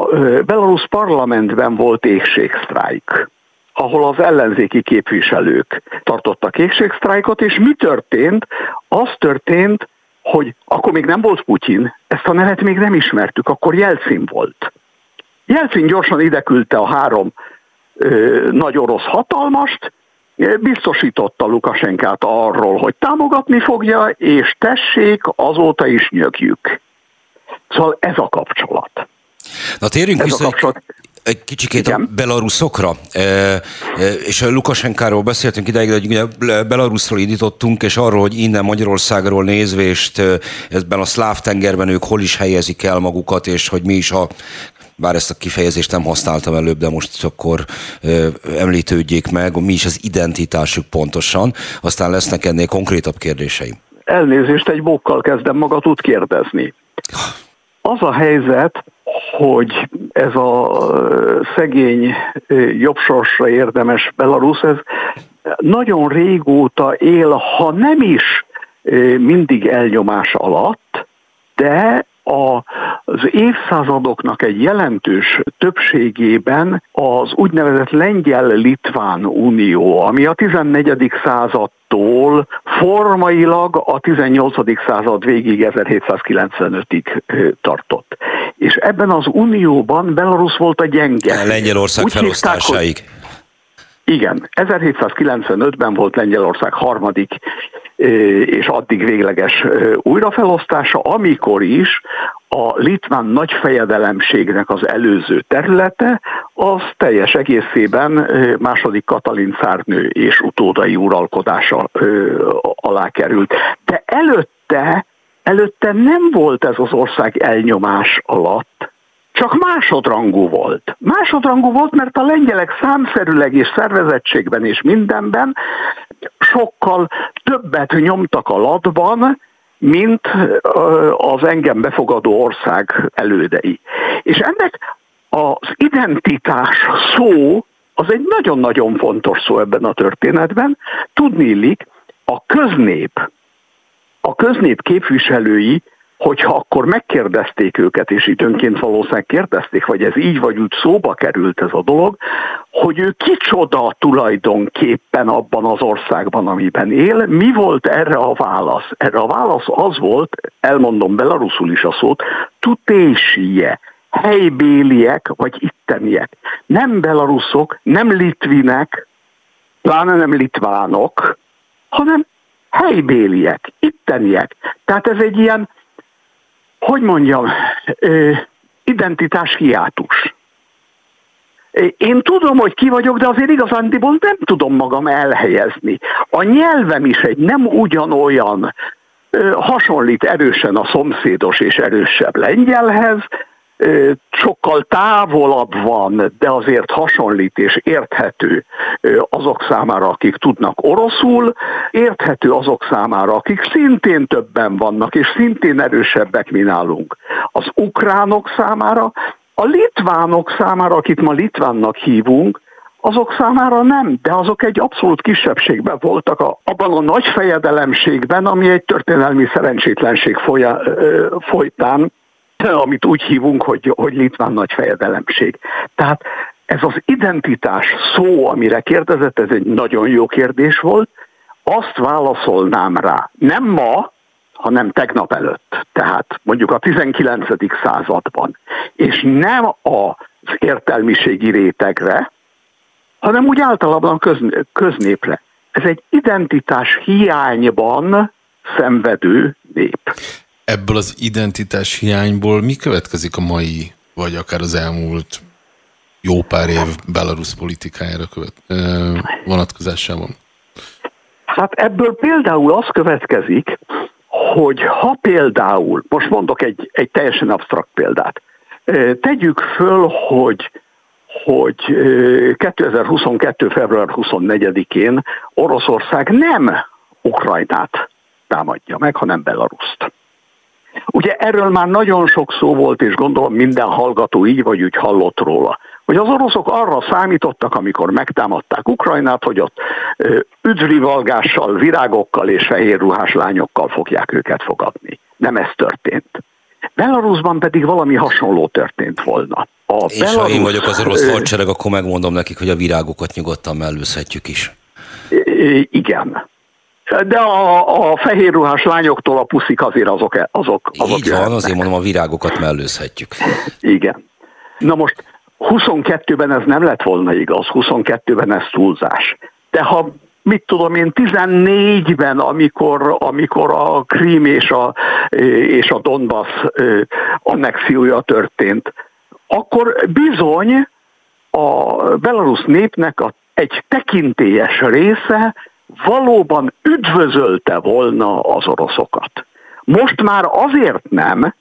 belarusz parlamentben volt égségsztrájk ahol az ellenzéki képviselők tartottak égségsztrájkot, és mi történt? Az történt, hogy akkor még nem volt Putyin, ezt a nevet még nem ismertük, akkor Jelcin volt. Jelcin gyorsan ideküldte a három ö, nagy orosz hatalmast, biztosította Lukasenkát arról, hogy támogatni fogja, és tessék, azóta is nyögjük. Szóval ez a kapcsolat. Na térjünk ez vissza, a kapcsolat egy kicsikét Igen. a belaruszokra, e, és a Lukasenkáról beszéltünk ideig, hogy ugye Belarusról indítottunk, és arról, hogy innen Magyarországról nézvést ebben a szláv tengerben ők hol is helyezik el magukat, és hogy mi is a bár ezt a kifejezést nem használtam előbb, de most akkor ö, említődjék meg, mi is az identitásuk pontosan, aztán lesznek ennél konkrétabb kérdéseim. Elnézést, egy bókkal kezdem magat kérdezni. Az a helyzet, hogy ez a szegény, jobbsorsra érdemes Belarus, ez nagyon régóta él, ha nem is mindig elnyomás alatt, de az évszázadoknak egy jelentős többségében az úgynevezett Lengyel-Litván Unió, ami a 14. századtól formailag a 18. század végig 1795-ig tartott. És ebben az unióban Belarus volt a gyenge. Lengyelország Úgy felosztásáig. Hívták, igen, 1795-ben volt Lengyelország harmadik és addig végleges újrafelosztása, amikor is a litván nagyfejedelemségnek az előző területe, az teljes egészében második Katalin szárnő és utódai uralkodása alá került. De előtte, előtte nem volt ez az ország elnyomás alatt, csak másodrangú volt. Másodrangú volt, mert a lengyelek számszerűleg és szervezettségben és mindenben sokkal többet nyomtak a latban, mint az engem befogadó ország elődei. És ennek az identitás szó az egy nagyon-nagyon fontos szó ebben a történetben. Tudni illik, a köznép, a köznép képviselői hogyha akkor megkérdezték őket, és időnként valószínűleg kérdezték, vagy ez így vagy úgy szóba került ez a dolog, hogy ő kicsoda tulajdonképpen abban az országban, amiben él, mi volt erre a válasz? Erre a válasz az volt, elmondom belaruszul is a szót, tutésie, helybéliek vagy itteniek. Nem belaruszok, nem litvinek, pláne nem litvánok, hanem helybéliek, itteniek. Tehát ez egy ilyen, hogy mondjam, identitás hiátus. Én tudom, hogy ki vagyok, de azért igazándiból nem tudom magam elhelyezni. A nyelvem is egy nem ugyanolyan, hasonlít erősen a szomszédos és erősebb lengyelhez, sokkal távolabb van, de azért hasonlít és érthető azok számára, akik tudnak oroszul, érthető azok számára, akik szintén többen vannak, és szintén erősebbek, mint nálunk. Az ukránok számára, a litvánok számára, akit ma litvánnak hívunk, azok számára nem, de azok egy abszolút kisebbségben voltak a, abban a nagy fejedelemségben, ami egy történelmi szerencsétlenség folya, folytán *laughs* amit úgy hívunk, hogy, hogy litván nagy fejedelemség. Tehát ez az identitás szó, amire kérdezett, ez egy nagyon jó kérdés volt, azt válaszolnám rá, nem ma, hanem tegnap előtt, tehát mondjuk a 19. században, és nem az értelmiségi rétegre, hanem úgy általában köz, köznépre. Ez egy identitás hiányban szenvedő nép. Ebből az identitás hiányból mi következik a mai, vagy akár az elmúlt jó pár év Belarus politikájára követ, vonatkozásában? Hát ebből például az következik, hogy ha például, most mondok egy, egy teljesen absztrakt példát, tegyük föl, hogy hogy 2022. február 24-én Oroszország nem Ukrajnát támadja meg, hanem Belaruszt. Ugye erről már nagyon sok szó volt, és gondolom minden hallgató így vagy úgy hallott róla, hogy az oroszok arra számítottak, amikor megtámadták Ukrajnát, hogy ott üdvrivalgással, virágokkal és fehér ruhás lányokkal fogják őket fogadni. Nem ez történt. Belarusban pedig valami hasonló történt volna. A és Belarus, ha én vagyok az orosz hadsereg, akkor megmondom nekik, hogy a virágokat nyugodtan mellőzhetjük is. Igen. De a, a fehér ruhás lányoktól a puszik azért azok. azok, azok Így van, azért mondom, a virágokat mellőzhetjük. Igen. Na most 22-ben ez nem lett volna igaz, 22-ben ez túlzás. De ha mit tudom én, 14-ben, amikor, amikor a Krím és a, és a Donbass annexiója történt, akkor bizony a belarusz népnek a, egy tekintélyes része valóban üdvözölte volna az oroszokat. Most már azért nem,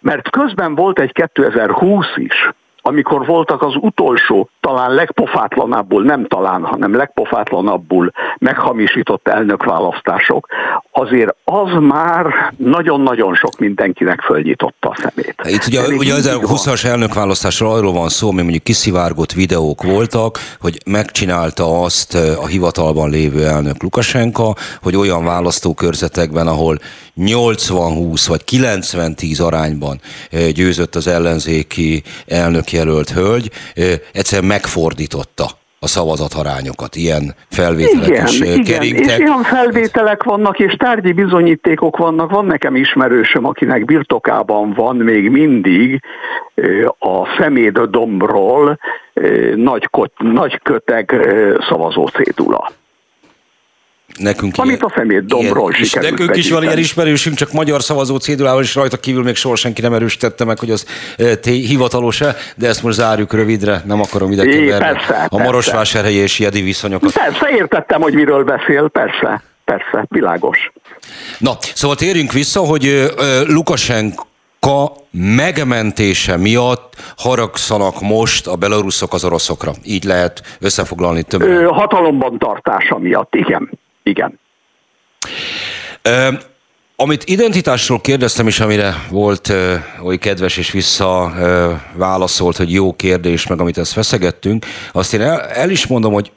mert közben volt egy 2020 is, amikor voltak az utolsó, talán legpofátlanabbul, nem talán, hanem legpofátlanabbul meghamisított elnökválasztások, azért az már nagyon-nagyon sok mindenkinek fölnyitotta a szemét. Itt ugye, ugye az 20-as elnökválasztásról arról van szó, ami mondjuk kiszivárgott videók voltak, hogy megcsinálta azt a hivatalban lévő elnök Lukasenka, hogy olyan választókörzetekben, ahol 80-20 vagy 90-10 arányban győzött az ellenzéki elnökjelölt hölgy, egyszerűen megfordította a szavazatarányokat. Ilyen felvételek igen, is igen, keringtek. És ilyen felvételek vannak, és tárgyi bizonyítékok vannak. Van nekem ismerősöm, akinek birtokában van még mindig a szeméd dombról nagy, nagy köteg szavazó cédula. Nekünk Amit ilyen, a szemét dombról ilyen, sikerült Nekünk is van ilyen ismerősünk, csak magyar szavazó cédulával, és rajta kívül még soha senki nem erősítette meg, hogy az e, hivatalos-e, de ezt most zárjuk rövidre, nem akarom ide keverni a Marosvásárhelyi és Jedi viszonyokat. Persze, értettem, hogy miről beszél, persze, persze, világos. Na, szóval térjünk vissza, hogy Lukasenko megmentése miatt haragszanak most a belaruszok az oroszokra. Így lehet összefoglalni többet. Hatalomban tartása miatt, igen. Igen. Ö, amit identitásról kérdeztem is, amire volt ö, oly kedves és vissza ö, válaszolt, hogy jó kérdés, meg amit ezt feszegettünk, azt én el, el is mondom, hogy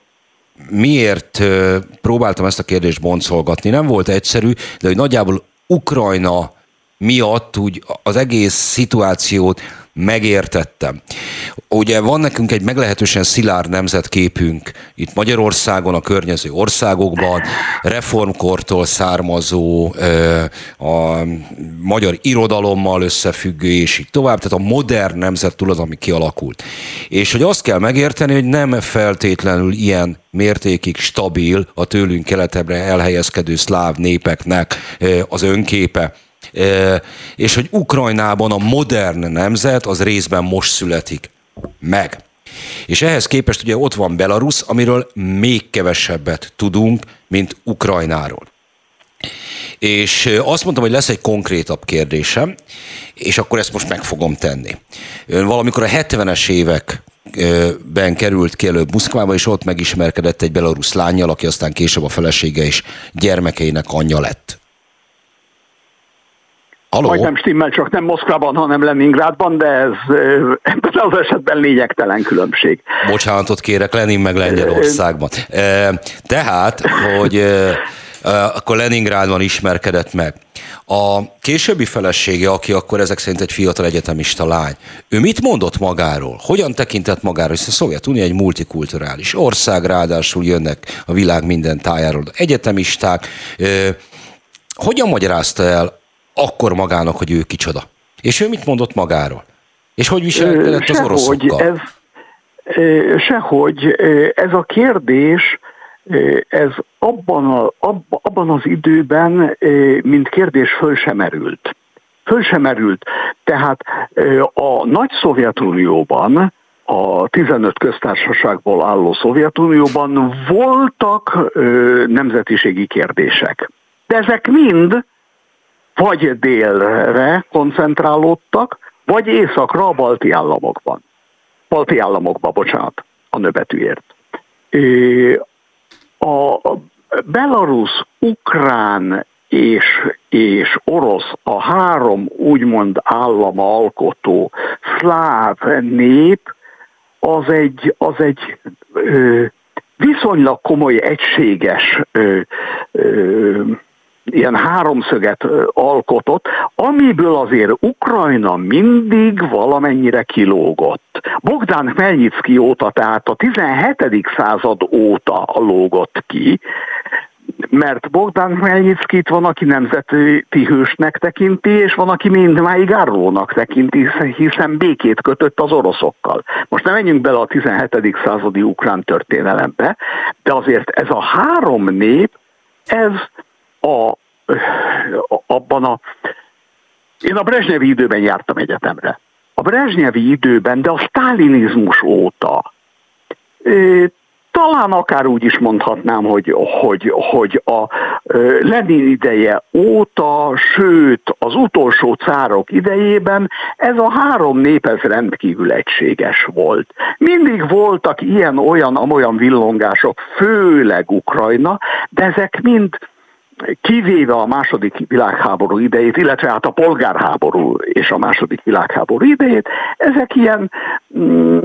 miért ö, próbáltam ezt a kérdést boncolgatni. Nem volt egyszerű, de hogy nagyjából Ukrajna miatt úgy az egész szituációt megértettem. Ugye van nekünk egy meglehetősen szilárd nemzetképünk itt Magyarországon, a környező országokban, reformkortól származó, a magyar irodalommal összefüggő, és így tovább, tehát a modern nemzet túl az, ami kialakult. És hogy azt kell megérteni, hogy nem feltétlenül ilyen mértékig stabil a tőlünk keletebbre elhelyezkedő szláv népeknek az önképe, és hogy Ukrajnában a modern nemzet az részben most születik meg. És ehhez képest ugye ott van Belarus, amiről még kevesebbet tudunk, mint Ukrajnáról. És azt mondtam, hogy lesz egy konkrétabb kérdésem, és akkor ezt most meg fogom tenni. Ön valamikor a 70-es években került ki előbb Moszkvába, és ott megismerkedett egy belarusz lányjal, aki aztán később a felesége és gyermekeinek anyja lett. Haló? Majdnem stimmel, csak nem Moszkvában, hanem Leningrádban, de ez ebben az esetben lényegtelen különbség. Bocsánatot kérek, Lenin meg Lengyelországban. Tehát, hogy akkor Leningrádban ismerkedett meg. A későbbi felesége, aki akkor ezek szerint egy fiatal egyetemista lány, ő mit mondott magáról? Hogyan tekintett magáról? Hiszen a Szovjetunió egy multikulturális ország, ráadásul jönnek a világ minden tájáról egyetemisták. Hogyan magyarázta el akkor magának, hogy ő kicsoda. És ő mit mondott magáról? És hogy viselkedett az oroszokkal? Ez, sehogy ez a kérdés, ez abban, a, abban az időben, mint kérdés föl sem merült. Föl sem merült. Tehát a nagy Szovjetunióban, a 15 köztársaságból álló Szovjetunióban voltak nemzetiségi kérdések. De ezek mind vagy délre koncentrálódtak, vagy északra a balti államokban. Balti államokban, bocsánat, a nöbetűért. A Belarus, Ukrán és, és orosz, a három úgymond állama alkotó szláv nép, az egy, az egy ö, viszonylag komoly egységes ö, ö, ilyen háromszöget alkotott, amiből azért Ukrajna mindig valamennyire kilógott. Bogdán Melnyicki óta, tehát a 17. század óta lógott ki, mert Bogdán Melnyickit van, aki nemzeti hősnek tekinti, és van, aki mindmáig árulónak tekinti, hiszen békét kötött az oroszokkal. Most nem menjünk bele a 17. századi ukrán történelembe, de azért ez a három nép, ez a, abban a... Én a Brezsnyevi időben jártam egyetemre. A Brezsnyevi időben, de a sztálinizmus óta talán akár úgy is mondhatnám, hogy, hogy, hogy a Lenin ideje óta, sőt az utolsó cárok idejében ez a három nép ez rendkívül egységes volt. Mindig voltak ilyen-olyan, amolyan villongások, főleg Ukrajna, de ezek mind kivéve a második világháború idejét, illetve hát a polgárháború és a második világháború idejét, ezek ilyen mm,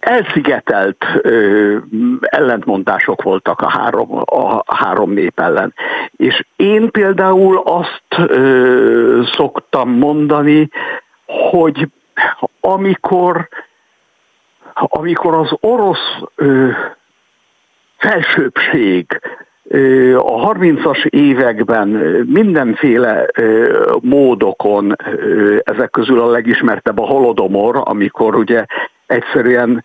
elszigetelt ö, ellentmondások voltak a három, a három nép ellen. És én például azt ö, szoktam mondani, hogy amikor, amikor az orosz ö, felsőbbség a 30-as években mindenféle módokon, ezek közül a legismertebb a holodomor, amikor ugye egyszerűen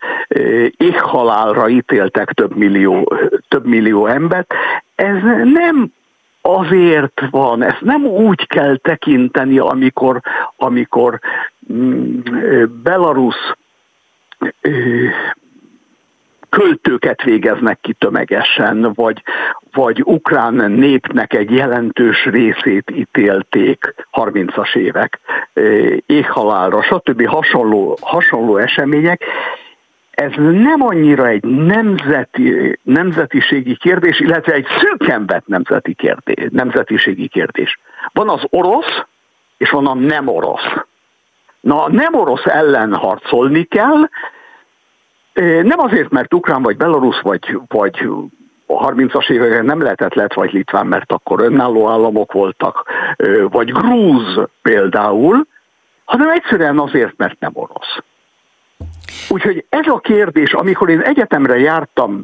éhhalálra ítéltek több millió, több millió embert, ez nem azért van, ezt nem úgy kell tekinteni, amikor, amikor mm, Belarus költőket végeznek ki tömegesen, vagy, vagy ukrán népnek egy jelentős részét ítélték 30-as évek éhhalálra, stb. hasonló, hasonló események. Ez nem annyira egy nemzeti, nemzetiségi kérdés, illetve egy szűken vett nemzeti kérdés, nemzetiségi kérdés. Van az orosz, és van a nem orosz. Na, nem orosz ellen harcolni kell, nem azért, mert Ukrán vagy Belarus vagy, vagy a 30-as években nem lehetett lett vagy Litván, mert akkor önálló államok voltak, vagy Grúz például, hanem egyszerűen azért, mert nem orosz. Úgyhogy ez a kérdés, amikor én egyetemre jártam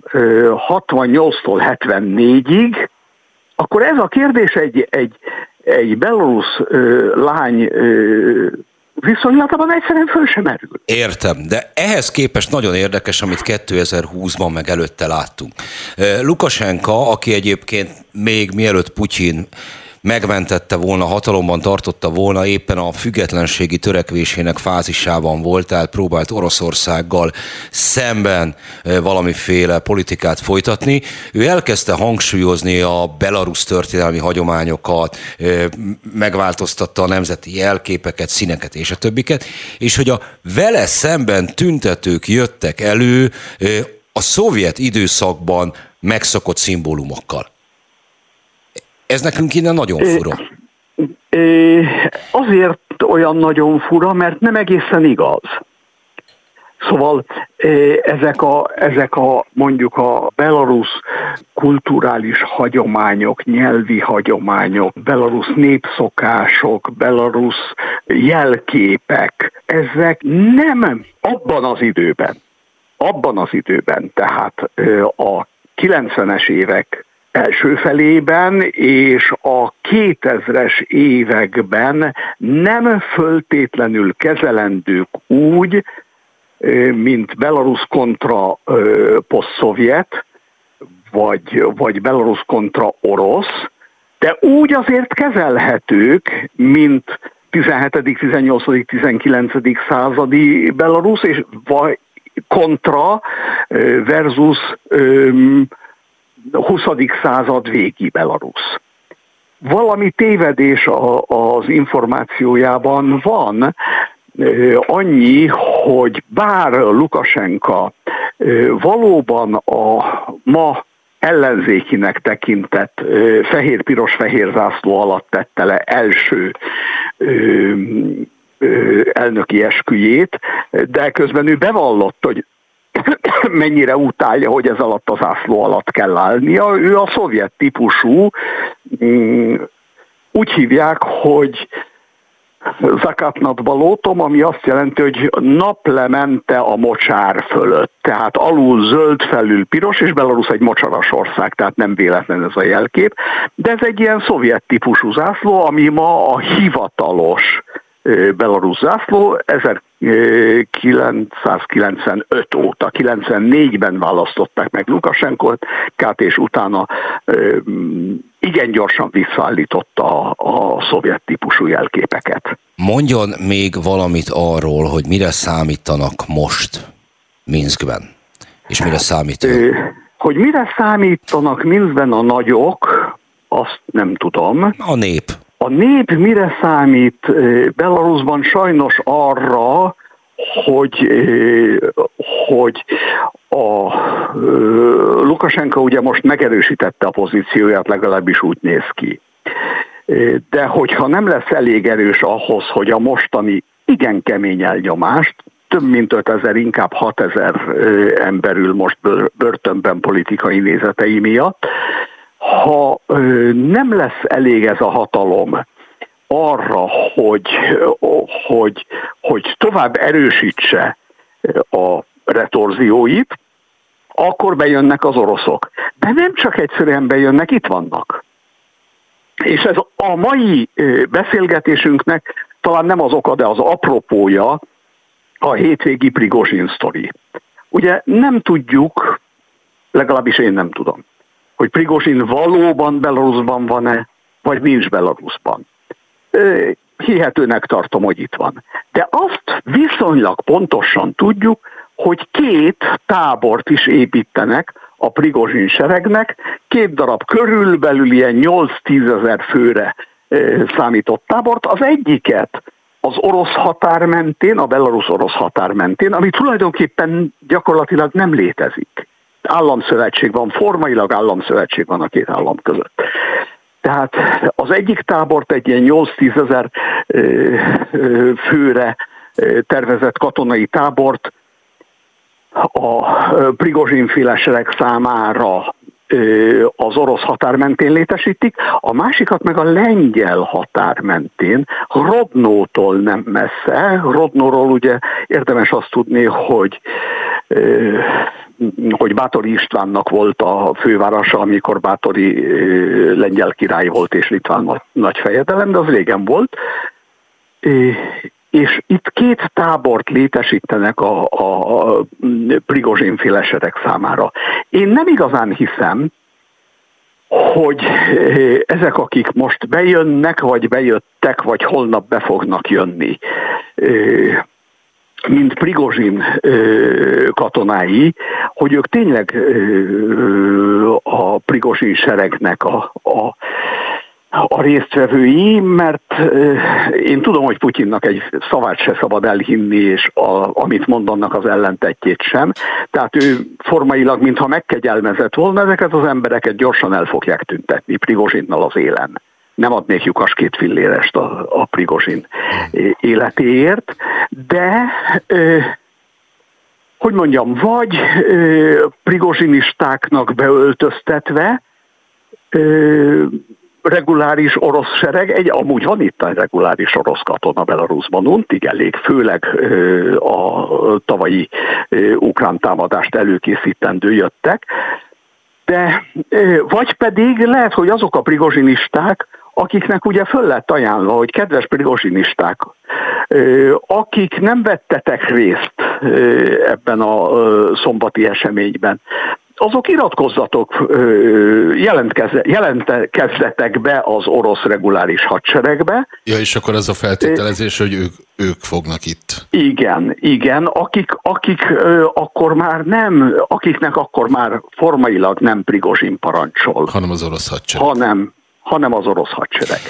68-tól 74-ig, akkor ez a kérdés egy, egy, egy belorusz lány viszonylatban egyszerűen föl sem merül. Értem, de ehhez képest nagyon érdekes, amit 2020-ban meg előtte láttunk. Lukasenka, aki egyébként még mielőtt Putyin megmentette volna, hatalomban tartotta volna, éppen a függetlenségi törekvésének fázisában volt, tehát próbált Oroszországgal szemben valamiféle politikát folytatni. Ő elkezdte hangsúlyozni a belarusz történelmi hagyományokat, megváltoztatta a nemzeti jelképeket, színeket és a többiket, és hogy a vele szemben tüntetők jöttek elő a szovjet időszakban megszokott szimbólumokkal. Ez nekünk innen nagyon fura. Azért olyan nagyon fura, mert nem egészen igaz. Szóval ezek a, ezek a mondjuk a belarusz kulturális hagyományok, nyelvi hagyományok, belarusz népszokások, belarusz jelképek, ezek nem abban az időben, abban az időben, tehát a 90-es évek első felében és a 2000-es években nem föltétlenül kezelendők úgy, mint Belarus kontra posztszovjet, vagy, vagy Belarus kontra orosz, de úgy azért kezelhetők, mint 17., 18., 19. századi Belarus, és vagy kontra versus 20. század végi Belarus. Valami tévedés az információjában van, annyi, hogy bár Lukasenka valóban a ma ellenzékinek tekintett fehér-piros-fehér zászló alatt tette le első elnöki esküjét, de közben ő bevallott, hogy *coughs* mennyire utálja, hogy ez alatt az ászló alatt kell állnia. Ő a szovjet típusú, mm, úgy hívják, hogy Zakatnat balótom, ami azt jelenti, hogy naplemente a mocsár fölött. Tehát alul zöld, felül piros, és Belarus egy mocsaras ország, tehát nem véletlen ez a jelkép. De ez egy ilyen szovjet típusú zászló, ami ma a hivatalos Belarus zászló 1995 óta, 94-ben választották meg Lukasenkot, Kát és utána igen gyorsan visszaállította a, a szovjet típusú jelképeket. Mondjon még valamit arról, hogy mire számítanak most Minskben, és mire számítanak? Hogy mire számítanak Minskben a nagyok, azt nem tudom. A nép. A nép mire számít Belarusban sajnos arra, hogy, hogy a Lukasenka ugye most megerősítette a pozícióját, legalábbis úgy néz ki. De hogyha nem lesz elég erős ahhoz, hogy a mostani igen kemény elnyomást, több mint 5000, inkább 6000 emberül most börtönben politikai nézetei miatt, ha nem lesz elég ez a hatalom arra, hogy, hogy, hogy tovább erősítse a retorzióit, akkor bejönnek az oroszok. De nem csak egyszerűen bejönnek, itt vannak. És ez a mai beszélgetésünknek talán nem az oka, de az apropója a hétvégi Prigozsin sztori. Ugye nem tudjuk, legalábbis én nem tudom, hogy Prigozsin valóban Belarusban van-e, vagy nincs Belarusban. Hihetőnek tartom, hogy itt van. De azt viszonylag pontosan tudjuk, hogy két tábort is építenek a Prigozsin seregnek, két darab körülbelül ilyen 8-10 ezer főre számított tábort, az egyiket az orosz határ mentén, a belarusz-orosz határ mentén, ami tulajdonképpen gyakorlatilag nem létezik államszövetség van, formailag államszövetség van a két állam között. Tehát az egyik tábort egy ilyen 8-10 ezer főre tervezett katonai tábort a Prigozsin féle sereg számára az orosz határ mentén létesítik, a másikat meg a lengyel határ mentén, Rodnótól nem messze. Rodnóról ugye érdemes azt tudni, hogy hogy Bátori Istvánnak volt a fővárosa, amikor Bátori lengyel király volt és litván nagy fejedelem, de az régen volt. És itt két tábort létesítenek a, a, a Prigozsin féleserek számára. Én nem igazán hiszem, hogy ezek, akik most bejönnek, vagy bejöttek, vagy holnap be fognak jönni, mint Prigozsin katonái, hogy ők tényleg a Prigozsin seregnek a, a a résztvevői, mert én tudom, hogy Putyinnak egy szavát se szabad elhinni, és a, amit mondanak az ellentetjét sem. Tehát ő formailag, mintha megkegyelmezett volna, ezeket az embereket gyorsan el fogják tüntetni Prigozsinnal az élen. Nem adnék lyukas két fillérest a, a Prigozsin életéért, de hogy mondjam, vagy prigozsinistáknak beöltöztetve, reguláris orosz sereg, egy, amúgy van itt egy reguláris orosz katona Belarusban, untig elég, főleg a tavalyi ukrán támadást előkészítendő jöttek, de vagy pedig lehet, hogy azok a prigozsinisták, akiknek ugye föl lett ajánlva, hogy kedves prigozsinisták, akik nem vettetek részt ebben a szombati eseményben, azok iratkozzatok, jelentkezzetek be az orosz reguláris hadseregbe. Ja, és akkor az a feltételezés, hogy ők, ők fognak itt. Igen, igen, akik, akik akkor már nem, akiknek akkor már formailag nem Prigozsin parancsol. Hanem az orosz hadsereg. Hanem, hanem az orosz hadsereg.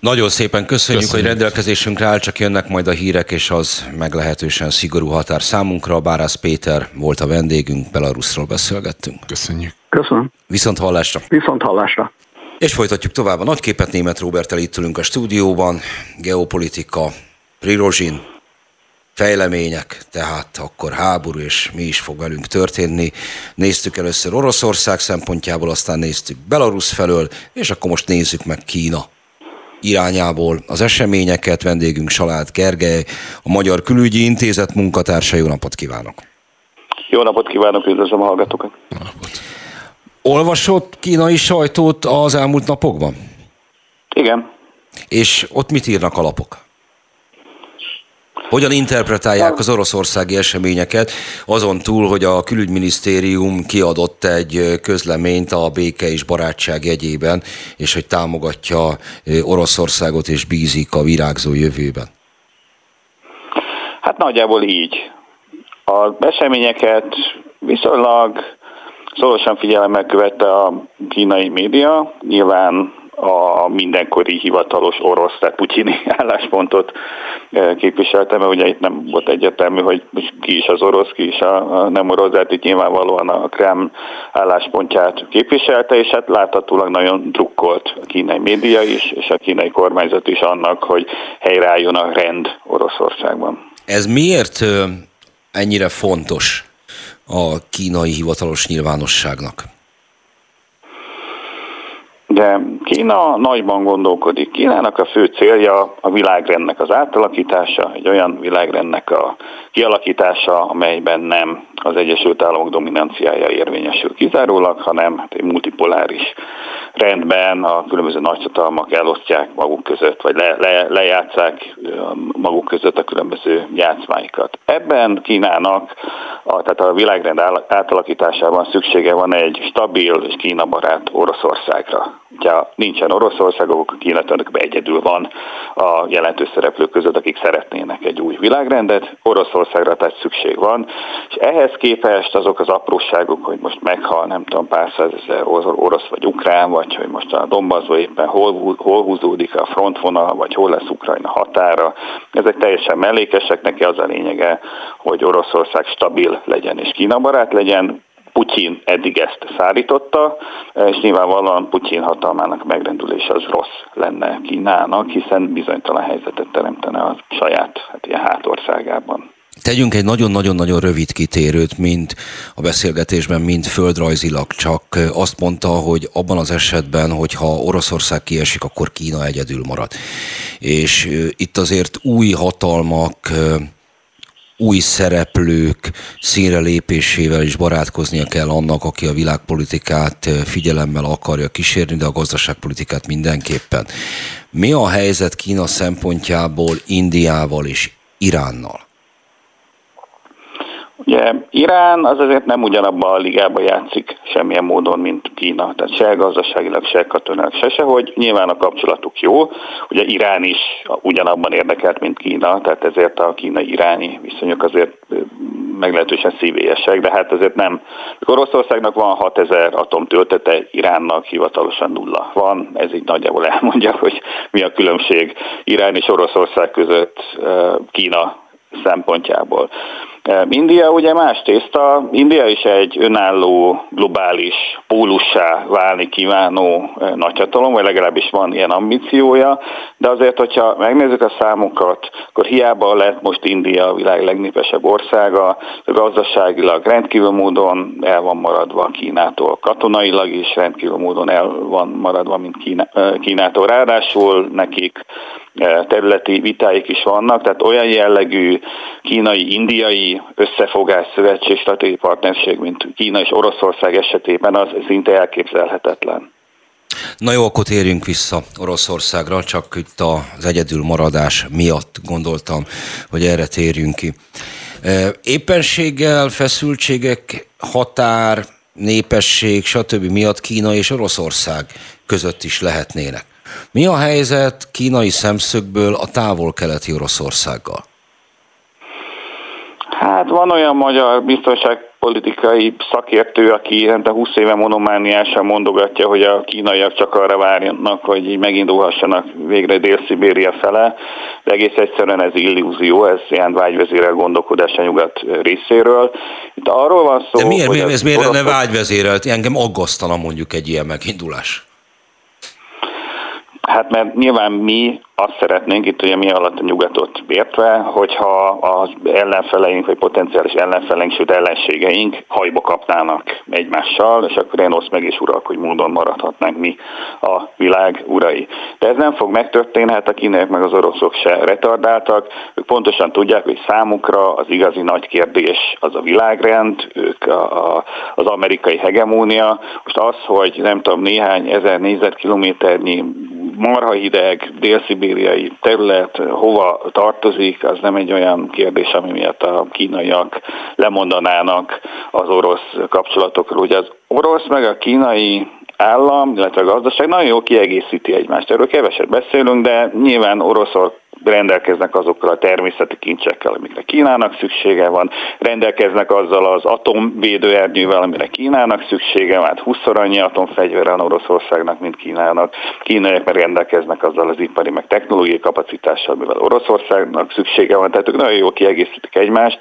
Nagyon szépen köszönjük, köszönjük, hogy rendelkezésünkre áll, csak jönnek majd a hírek, és az meglehetősen szigorú határ számunkra. Bárász Péter volt a vendégünk, Belarusról beszélgettünk. Köszönjük. Köszönöm. Viszont hallásra. Viszont hallásra. És folytatjuk tovább a nagyképet. Német Robert itt ülünk a stúdióban. Geopolitika, Prirozsin, fejlemények, tehát akkor háború, és mi is fog velünk történni. Néztük először Oroszország szempontjából, aztán néztük Belarus felől, és akkor most nézzük meg Kína irányából az eseményeket. Vendégünk Salát Gergely, a Magyar Külügyi Intézet munkatársa. Jó napot kívánok! Jó napot kívánok, üdvözlöm a hallgatókat! Jó napot! Olvasott kínai sajtót az elmúlt napokban? Igen. És ott mit írnak a lapok? Hogyan interpretálják az oroszországi eseményeket, azon túl, hogy a külügyminisztérium kiadott egy közleményt a béke és barátság jegyében, és hogy támogatja Oroszországot és bízik a virágzó jövőben? Hát nagyjából így. Az eseményeket viszonylag szorosan figyelemmel követte a kínai média, nyilván a mindenkori hivatalos orosz, tehát putyini *laughs* álláspontot eh, képviselte, mert ugye itt nem volt egyértelmű, hogy ki is az orosz, ki is a nem orosz, tehát itt nyilvánvalóan a Krem álláspontját képviselte, és hát láthatólag nagyon drukkolt a kínai média is, és a kínai kormányzat is annak, hogy helyreálljon a rend Oroszországban. Ez miért ennyire fontos a kínai hivatalos nyilvánosságnak? De Kína nagyban gondolkodik. Kínának a fő célja a világrendnek az átalakítása, egy olyan világrendnek a kialakítása, amelyben nem az Egyesült Államok dominanciája érvényesül kizárólag, hanem hát egy multipoláris rendben a különböző nagyhatalmak elosztják maguk között, vagy le, le, lejátszák maguk között a különböző játszmáikat. Ebben Kínának, a, tehát a világrend átalakításában szüksége van egy stabil és Kína barát Oroszországra. Ha nincsen Oroszország, Kína tulajdonképpen egyedül van a jelentős szereplők között, akik szeretnének egy új világrendet. Oroszországra tehát szükség van, és ehhez képest azok az apróságok, hogy most meghal nem tudom pár százezer orosz vagy ukrán, vagy hogy most a Dombazó éppen hol, hol húzódik a frontvonal, vagy hol lesz Ukrajna határa, ezek teljesen mellékesek, neki az a lényege, hogy Oroszország stabil legyen és Kína barát legyen, Putyin eddig ezt szállította, és nyilvánvalóan Putyin hatalmának megrendülés az rossz lenne Kínának, hiszen bizonytalan helyzetet teremtene a saját hát ilyen hátországában. Tegyünk egy nagyon-nagyon-nagyon rövid kitérőt, mint a beszélgetésben, mint földrajzilag, csak azt mondta, hogy abban az esetben, hogyha Oroszország kiesik, akkor Kína egyedül marad. És itt azért új hatalmak, új szereplők színre lépésével is barátkoznia kell annak, aki a világpolitikát figyelemmel akarja kísérni, de a gazdaságpolitikát mindenképpen. Mi a helyzet Kína szempontjából Indiával és Iránnal? Ugye Irán az azért nem ugyanabban a ligában játszik semmilyen módon, mint Kína. Tehát se gazdaságilag, se katonák, se sehogy. Nyilván a kapcsolatuk jó. Ugye Irán is ugyanabban érdekelt, mint Kína, tehát ezért a kínai-iráni viszonyok azért meglehetősen szívélyesek, de hát azért nem. Oroszországnak van 6000 atomtöltete, Iránnak hivatalosan nulla van. Ez így nagyjából elmondja, hogy mi a különbség Irán és Oroszország között Kína szempontjából. India ugye más tészta, India is egy önálló globális pólussá válni kívánó nagyhatalom, vagy legalábbis van ilyen ambíciója, de azért, hogyha megnézzük a számokat, akkor hiába lett most India a világ legnépesebb országa, gazdaságilag rendkívül módon el van maradva Kínától, katonailag is rendkívül módon el van maradva, mint Kínától. Ráadásul nekik területi vitáik is vannak, tehát olyan jellegű kínai-indiai összefogás, szövetség, stratégiai partnerség, mint Kína és Oroszország esetében, az szinte elképzelhetetlen. Na jó, akkor térjünk vissza Oroszországra, csak itt az egyedül maradás miatt gondoltam, hogy erre térjünk ki. Éppenséggel, feszültségek, határ, népesség, stb. miatt Kína és Oroszország között is lehetnének. Mi a helyzet kínai szemszögből a távol-keleti Oroszországgal? Hát van olyan magyar biztonságpolitikai szakértő, aki a 20 éve monomániásan mondogatja, hogy a kínaiak csak arra várnak, hogy így megindulhassanak végre Dél-Szibéria fele, de egész egyszerűen ez illúzió, ez ilyen vágyvezérel gondolkodás a nyugat részéről. Itt arról van szó, De miért, hogy miért ez miért lenne vágyvezérelt? Engem aggasztana mondjuk egy ilyen megindulás. Hát mert nyilván mi azt szeretnénk, itt ugye mi alatt a nyugatot értve, hogyha az ellenfeleink, vagy potenciális ellenfeleink, sőt ellenségeink hajba kapnának egymással, és akkor én osz meg is hogy módon maradhatnánk mi a világ urai. De ez nem fog megtörténni, hát a kínaiak meg az oroszok se retardáltak, ők pontosan tudják, hogy számukra az igazi nagy kérdés az a világrend, ők a, a, az amerikai hegemónia. Most az, hogy nem tudom, néhány ezer négyzetkilométernyi marha hideg, délszibériai terület hova tartozik, az nem egy olyan kérdés, ami miatt a kínaiak lemondanának az orosz kapcsolatokról. Ugye az orosz meg a kínai állam, illetve a gazdaság nagyon jól kiegészíti egymást. Erről keveset beszélünk, de nyilván oroszok rendelkeznek azokkal a természeti kincsekkel, amikre Kínának szüksége van, rendelkeznek azzal az atomvédőernyővel, amire Kínának szüksége van, hát 20 annyi atomfegyvere van Oroszországnak, mint Kínának. Kínaiak meg rendelkeznek azzal az ipari meg technológiai kapacitással, mivel Oroszországnak szüksége van, tehát ők nagyon jól kiegészítik egymást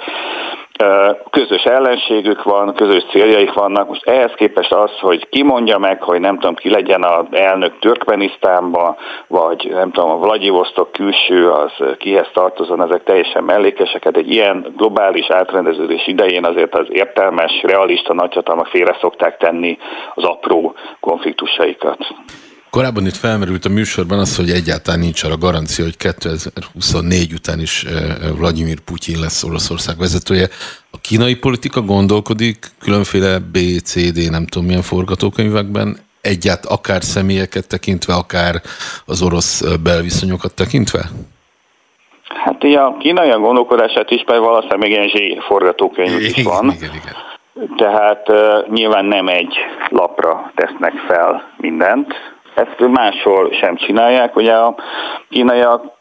közös ellenségük van, közös céljaik vannak. Most ehhez képest az, hogy ki mondja meg, hogy nem tudom, ki legyen az elnök Türkmenisztánban, vagy nem tudom, a Vladivostok külső, az kihez tartozon, ezek teljesen mellékesek. Hát egy ilyen globális átrendeződés idején azért az értelmes, realista nagyhatalmak félre szokták tenni az apró konfliktusaikat. Korábban itt felmerült a műsorban az, hogy egyáltalán nincs arra garancia, hogy 2024 után is Vladimir Putyin lesz Oroszország vezetője. A kínai politika gondolkodik különféle B, C, D, nem tudom milyen forgatókönyvekben, egyált akár személyeket tekintve, akár az orosz belviszonyokat tekintve? Hát a kínai gondolkodását is, mert valószínűleg még ilyen zsé forgatókönyv is van. Igen, igen, igen. Tehát uh, nyilván nem egy lapra tesznek fel mindent, ezt máshol sem csinálják. Ugye a kínaiak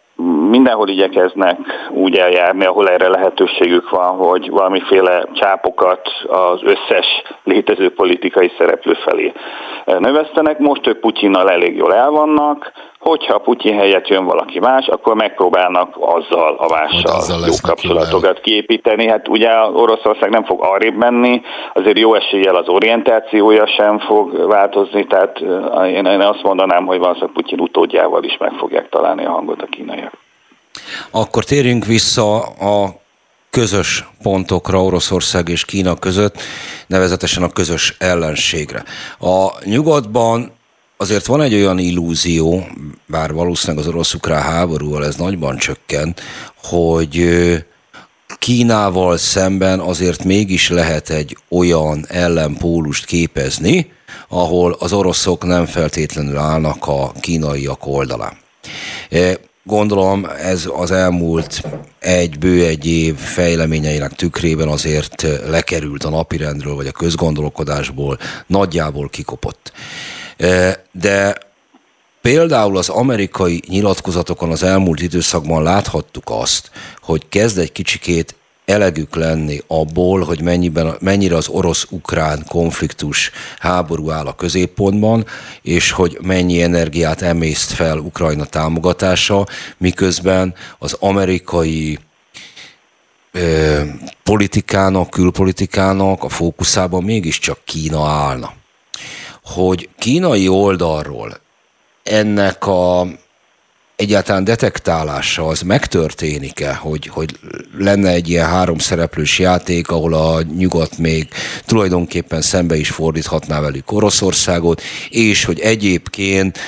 mindenhol igyekeznek úgy eljárni, ahol erre lehetőségük van, hogy valamiféle csápokat az összes létező politikai szereplő felé növesztenek. Most ők Putyinnal elég jól el vannak, hogyha Putyin helyett jön valaki más, akkor megpróbálnak azzal a mással jó kapcsolatokat kiépíteni. Hát ugye Oroszország nem fog arrébb menni, azért jó eséllyel az orientációja sem fog változni, tehát eh, én azt mondanám, hogy valószínűleg Putyin utódjával is meg fogják találni a hangot a kínaiak. Akkor térjünk vissza a közös pontokra Oroszország és Kína között, nevezetesen a közös ellenségre. A nyugatban azért van egy olyan illúzió, bár valószínűleg az orosz-ukrán háborúval ez nagyban csökkent, hogy Kínával szemben azért mégis lehet egy olyan ellenpólust képezni, ahol az oroszok nem feltétlenül állnak a kínaiak oldalán. Gondolom ez az elmúlt egy bő egy év fejleményeinek tükrében azért lekerült a napirendről, vagy a közgondolkodásból, nagyjából kikopott. De például az amerikai nyilatkozatokon az elmúlt időszakban láthattuk azt, hogy kezd egy kicsikét elegük lenni abból, hogy mennyiben, mennyire az orosz-ukrán konfliktus háború áll a középpontban, és hogy mennyi energiát emészt fel Ukrajna támogatása, miközben az amerikai ö, politikának, külpolitikának a fókuszában mégiscsak Kína állna. Hogy kínai oldalról ennek a egyáltalán detektálása az megtörténik-e, hogy, hogy lenne egy ilyen három szereplős játék, ahol a nyugat még tulajdonképpen szembe is fordíthatná velük Oroszországot, és hogy egyébként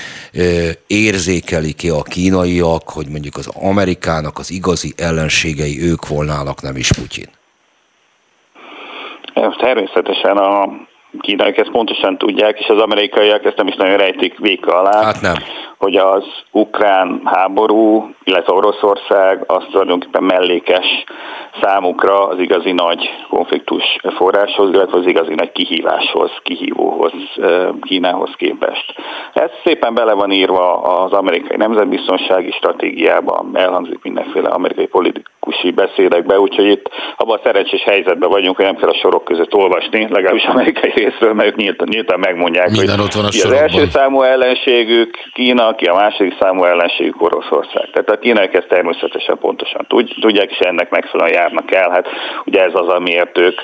érzékelik ki a kínaiak, hogy mondjuk az Amerikának az igazi ellenségei ők volnának, nem is Putyin. Természetesen a kínaiak ezt pontosan tudják, és az amerikaiak ezt nem is nagyon rejtik véka alá. Hát nem hogy az ukrán háború, illetve Oroszország az tulajdonképpen mellékes számukra az igazi nagy konfliktus forráshoz, illetve az igazi nagy kihíváshoz, kihívóhoz Kínához képest. Ez szépen bele van írva az amerikai nemzetbiztonsági stratégiában, elhangzik mindenféle amerikai politikusi beszédekbe, úgyhogy itt abban a szerencsés helyzetben vagyunk, hogy nem kell a sorok között olvasni, legalábbis amerikai részről, mert ők nyíltan, nyíltan megmondják, Minden hogy ott van a ki az első számú ellenségük Kína, ki a második számú ellenségük Oroszország. Tehát a kínaiak ezt természetesen pontosan tudják, és ennek megfelelően járnak el. Hát ugye ez az, amiért ők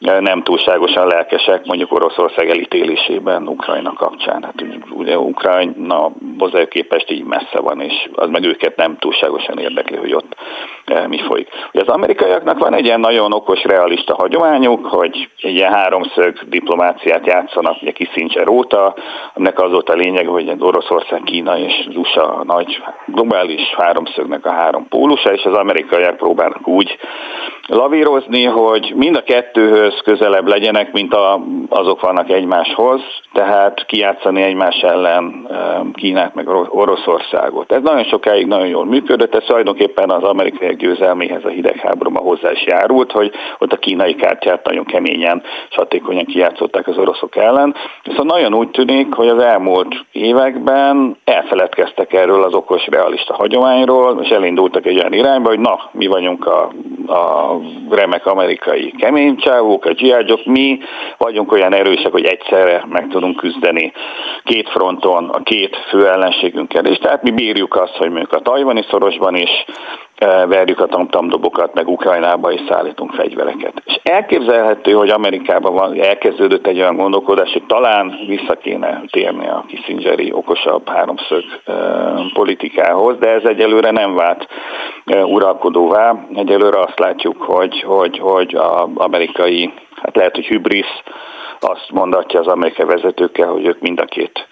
nem túlságosan lelkesek mondjuk Oroszország elítélésében Ukrajna kapcsán. Hát ugye Ukrajna hozzájuk képest így messze van, és az meg őket nem túlságosan érdekli, hogy ott e, mi folyik. Ugye az amerikaiaknak van egy ilyen nagyon okos, realista hagyományuk, hogy egy ilyen háromszög diplomáciát játszanak, ugye Kissinger óta, aminek az volt a lényeg, hogy Oroszország, Kína és az USA a nagy globális háromszögnek a három pólusa, és az amerikaiak próbálnak úgy lavírozni, hogy mind a kettőhöz közelebb legyenek, mint a, azok vannak egymáshoz, tehát kijátszani egymás ellen Kínát meg Oroszországot. Ez nagyon sokáig nagyon jól működött, ez tulajdonképpen az amerikai győzelméhez a hidegháborúban hozzá is járult, hogy ott a kínai kártyát nagyon keményen és hatékonyan kijátszották az oroszok ellen. Viszont nagyon úgy tűnik, hogy az elmúlt években elfeledkeztek erről az okos realista hagyományról, és elindultak egy olyan irányba, hogy na, mi vagyunk a, a remek amerikai kemény csávók, a dzsiágyok, mi vagyunk olyan erősek, hogy egyszerre meg tudunk küzdeni két fronton, a két fő ellenségünkkel. És tehát mi bírjuk azt, hogy mondjuk a tajvani szorosban is verjük a tamtamdobokat, meg Ukrajnába is szállítunk fegyvereket. És elképzelhető, hogy Amerikában van, elkezdődött egy olyan gondolkodás, hogy talán vissza kéne térni a Kissingeri okosabb háromszög politikához, de ez egyelőre nem vált uralkodóvá. Egyelőre azt látjuk, hogy, hogy, hogy az amerikai, hát lehet, hogy hübrisz, azt mondatja az amerikai vezetőkkel, hogy ők mind a két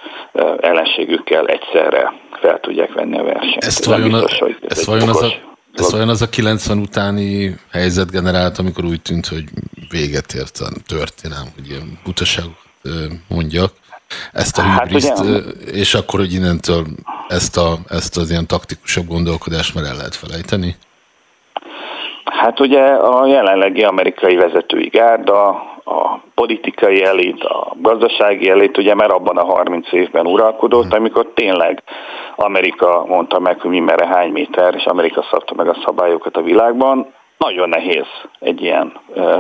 ellenségükkel egyszerre fel tudják venni a versenyt. Ezt vajon, biztos, hogy ez ezt vajon az a ez olyan az a 90 utáni helyzet generált, amikor úgy tűnt, hogy véget ért a történelem, hogy ilyen butaságokat mondjak, ezt a hát és akkor, hogy innentől ezt, a, ezt az ilyen taktikusabb gondolkodást már el lehet felejteni? Hát ugye a jelenlegi amerikai vezetői gárda, a politikai elit, a gazdasági elit ugye már abban a 30 évben uralkodott, amikor tényleg Amerika mondta meg, hogy mi merre hány méter, és Amerika szabta meg a szabályokat a világban, nagyon nehéz egy ilyen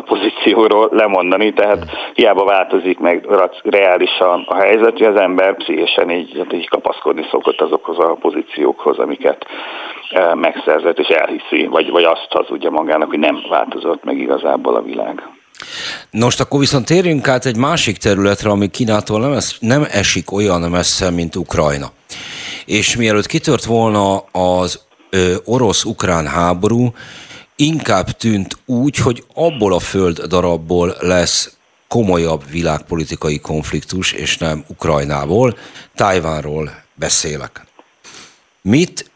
pozícióról lemondani, tehát hiába változik meg reálisan a helyzet, hogy az ember pszichésen így, hát így kapaszkodni szokott azokhoz a pozíciókhoz, amiket megszerzett, és elhiszi, vagy, vagy azt hazudja magának, hogy nem változott meg igazából a világ. Most akkor viszont térjünk át egy másik területre, ami Kínától nem, es, nem esik olyan messze, mint Ukrajna. És mielőtt kitört volna az orosz-ukrán háború, inkább tűnt úgy, hogy abból a föld darabból lesz komolyabb világpolitikai konfliktus, és nem Ukrajnából, Tájvánról beszélek. Mit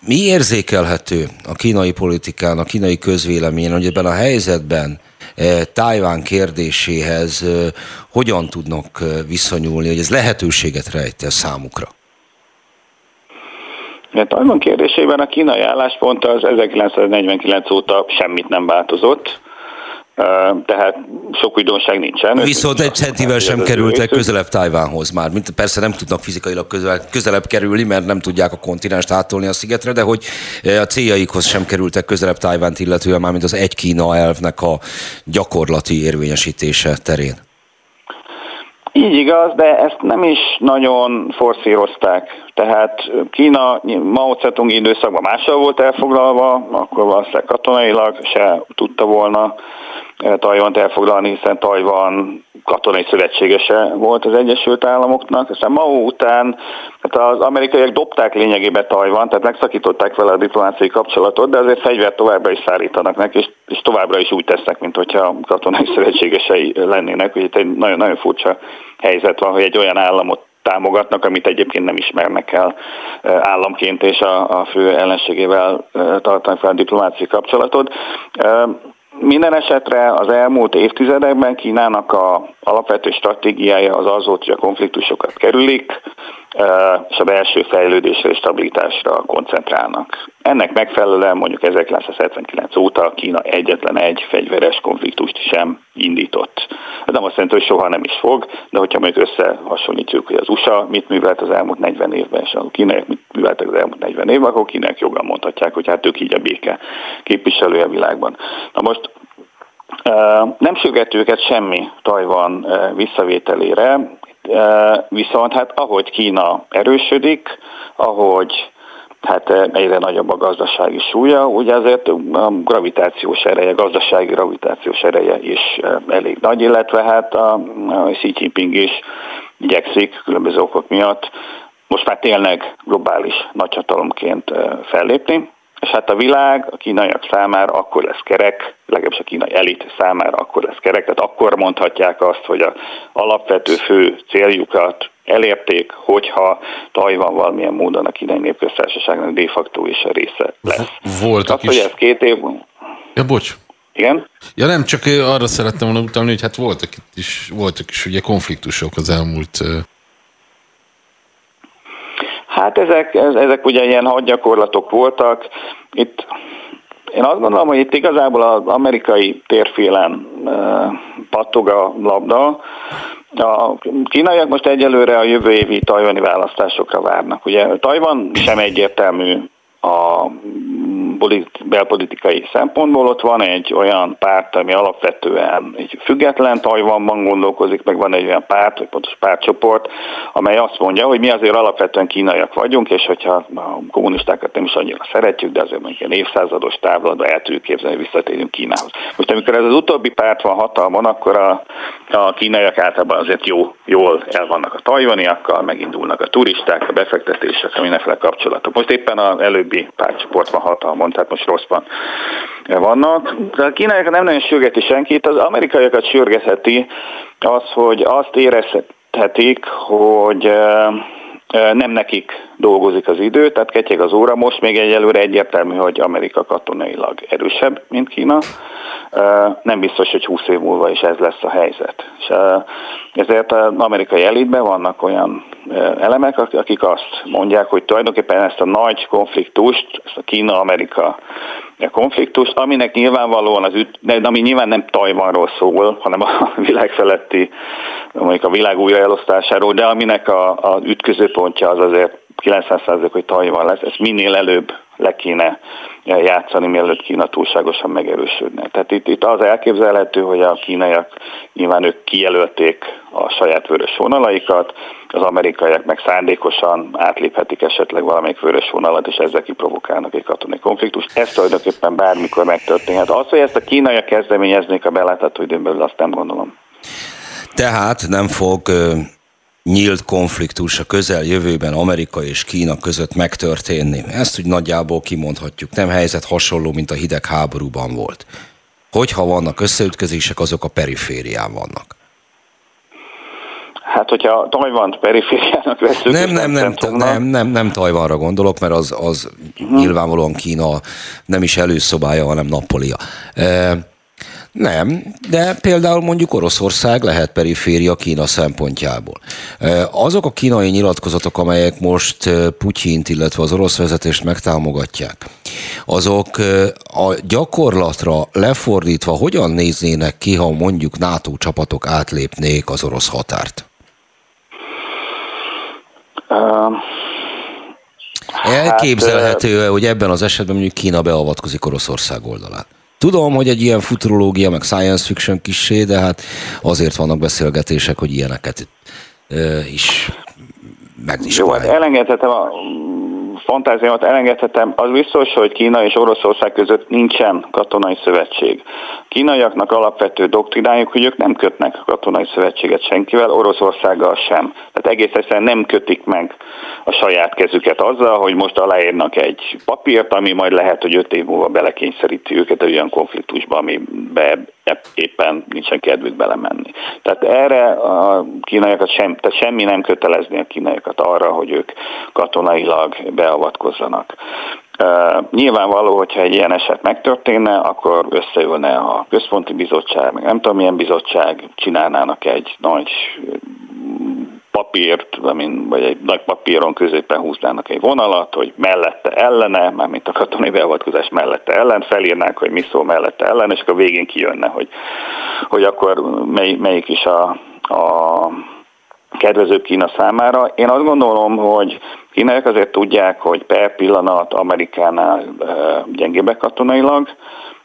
mi érzékelhető a kínai politikán, a kínai közvéleményen, hogy ebben a helyzetben eh, Tájván kérdéséhez eh, hogyan tudnak eh, viszonyulni, hogy ez lehetőséget rejte számukra? Tajvan kérdésében a kínai álláspont az 1949 óta semmit nem változott tehát sok újdonság nincsen. Viszont egy centivel sem kerültek közelebb Tajvánhoz már. Mint persze nem tudnak fizikailag közelebb, közelebb kerülni, mert nem tudják a kontinenst átolni a szigetre, de hogy a céljaikhoz sem kerültek közelebb Tajvánt, illetően már mint az egy Kína elvnek a gyakorlati érvényesítése terén. Így igaz, de ezt nem is nagyon forszírozták. Tehát Kína Mao Zedong időszakban mással volt elfoglalva, akkor valószínűleg katonailag se tudta volna Tajvant elfoglalni, hiszen Tajvan katonai szövetségese volt az Egyesült Államoknak. Aztán Mao után hát az amerikaiak dobták lényegében Tajvan, tehát megszakították vele a diplomáciai kapcsolatot, de azért fegyvert továbbra is szállítanak neki, és, és továbbra is úgy tesznek, mint hogyha katonai *laughs* szövetségesei lennének. Úgyhogy egy nagyon, nagyon furcsa helyzet van, hogy egy olyan államot támogatnak, amit egyébként nem ismernek el államként, és a, a fő ellenségével tartanak fel a diplomáciai kapcsolatot. Minden esetre az elmúlt évtizedekben Kínának a alapvető stratégiája az az volt, hogy a konfliktusokat kerülik, és a belső fejlődésre és stabilitásra koncentrálnak. Ennek megfelelően mondjuk 1979 óta Kína egyetlen egy fegyveres konfliktust sem indított. Ez nem azt jelenti, hogy soha nem is fog, de hogyha mondjuk összehasonlítjuk, hogy az USA mit művelt az elmúlt 40 évben, és a kínaiak mit műveltek az elmúlt 40 évben, akkor kínaiak joggal mondhatják, hogy hát ők így a béke képviselője a világban. Na most nem sürget őket semmi Tajvan visszavételére, viszont hát ahogy Kína erősödik, ahogy hát egyre nagyobb a gazdasági súlya, ugye azért a gravitációs ereje, gazdasági gravitációs ereje is elég nagy, illetve hát a, a Xi Jinping is igyekszik különböző okok miatt most már tényleg globális nagyhatalomként fellépni. És hát a világ a kínaiak számára akkor lesz kerek, legalábbis a kínai elit számára akkor lesz kerek, tehát akkor mondhatják azt, hogy a alapvető fő céljukat elérték, hogyha Tajvan valamilyen módon a kínai népköztársaságnak de facto is a része lesz. Voltak azt, is. hogy ez két év... Ja, bocs. Igen? Ja nem, csak arra szerettem volna utalni, hogy hát voltak itt is, voltak is ugye konfliktusok az elmúlt Hát ezek, ezek ugye ilyen hadgyakorlatok voltak. Itt én azt gondolom, hogy itt igazából az amerikai térfélen pattog a labda. A kínaiak most egyelőre a jövő évi tajvani választásokra várnak. Ugye Tajvan sem egyértelmű a belpolitikai szempontból. Ott van egy olyan párt, ami alapvetően egy független Tajvanban gondolkozik, meg van egy olyan párt, vagy pontos pártcsoport, amely azt mondja, hogy mi azért alapvetően kínaiak vagyunk, és hogyha a kommunistákat nem is annyira szeretjük, de azért mondjuk egy évszázados távlatban el tudjuk képzelni, hogy visszatérünk Kínához. Most amikor ez az utóbbi párt van hatalmon, akkor a, a kínaiak általában azért jó, jól el vannak a tajvaniakkal, megindulnak a turisták, a befektetések, a mindenféle kapcsolatok. Most éppen az előbbi pártcsoport van hatalmon, tehát most rosszban vannak. De a kínaiak nem nagyon sürgeti senkit, az amerikaiakat sürgetheti az, hogy azt érezhetik, hogy nem nekik dolgozik az idő, tehát ketyeg az óra. Most még egyelőre egyértelmű, hogy Amerika katonailag erősebb, mint Kína. Nem biztos, hogy 20 év múlva is ez lesz a helyzet. És ezért az amerikai elitben vannak olyan elemek, akik azt mondják, hogy tulajdonképpen ezt a nagy konfliktust, ezt a Kína-Amerika konfliktust, aminek nyilvánvalóan az üt, ami nyilván nem Tajvanról szól, hanem a *laughs* világ feletti, mondjuk a világ újraelosztásáról, de aminek a, a ütközőpontja az azért 90% hogy Tajvan lesz, ezt minél előbb le kéne játszani, mielőtt Kína túlságosan megerősödne. Tehát itt, itt az elképzelhető, hogy a kínaiak nyilván ők kijelölték a saját vörös vonalaikat, az amerikaiak meg szándékosan átléphetik esetleg valamelyik vörös vonalat, és ezzel kiprovokálnak egy katonai konfliktust. Ez tulajdonképpen bármikor megtörténhet. Az, hogy ezt a kínaiak kezdeményeznék a belátható időn belül, azt nem gondolom. Tehát nem fog nyílt konfliktus a közeljövőben Amerika és Kína között megtörténni. Ezt úgy nagyjából kimondhatjuk. Nem helyzet hasonló, mint a hidegháborúban volt. Hogyha vannak összeütközések, azok a periférián vannak. Hát, hogyha Tajvant perifériának veszünk, nem, nem, nem, nem, nem, nem Tajvanra gondolok, mert az, az uh-huh. nyilvánvalóan Kína nem is előszobája, hanem nappolia. E, nem, de például mondjuk Oroszország lehet periféria Kína szempontjából. Azok a kínai nyilatkozatok, amelyek most Putyint, illetve az orosz vezetést megtámogatják, azok a gyakorlatra lefordítva hogyan néznének ki, ha mondjuk NATO csapatok átlépnék az orosz határt? Elképzelhető, hát, hogy ebben az esetben mondjuk Kína beavatkozik Oroszország oldalán. Tudom, hogy egy ilyen futurológia, meg science fiction kisé, de hát azért vannak beszélgetések, hogy ilyeneket is Jó, hát elengedhetem a fantáziámat elengedhetem, az biztos, hogy Kína és Oroszország között nincsen katonai szövetség. Kínaiaknak alapvető doktrinájuk, hogy ők nem kötnek katonai szövetséget senkivel, Oroszországgal sem. Tehát egész egyszerűen nem kötik meg a saját kezüket azzal, hogy most aláírnak egy papírt, ami majd lehet, hogy öt év múlva belekényszeríti őket egy olyan konfliktusba, amibe éppen nincsen kedvük belemenni. Tehát erre a kínaiakat sem, tehát semmi nem kötelezni a kínaiakat arra, hogy ők katonailag beavatkozzanak. Uh, nyilvánvaló, hogyha egy ilyen eset megtörténne, akkor összeülne a központi bizottság, meg nem tudom milyen bizottság, csinálnának egy nagy papírt, amin, vagy egy nagy papíron középen húznának egy vonalat, hogy mellette ellene, mármint a katonai beavatkozás mellette ellen, felírnák, hogy mi szól mellette ellen, és akkor végén kijönne, hogy, hogy akkor mely, melyik is a, a kedvezőbb Kína számára. Én azt gondolom, hogy kínaiak azért tudják, hogy per pillanat Amerikánál gyengébbek katonailag,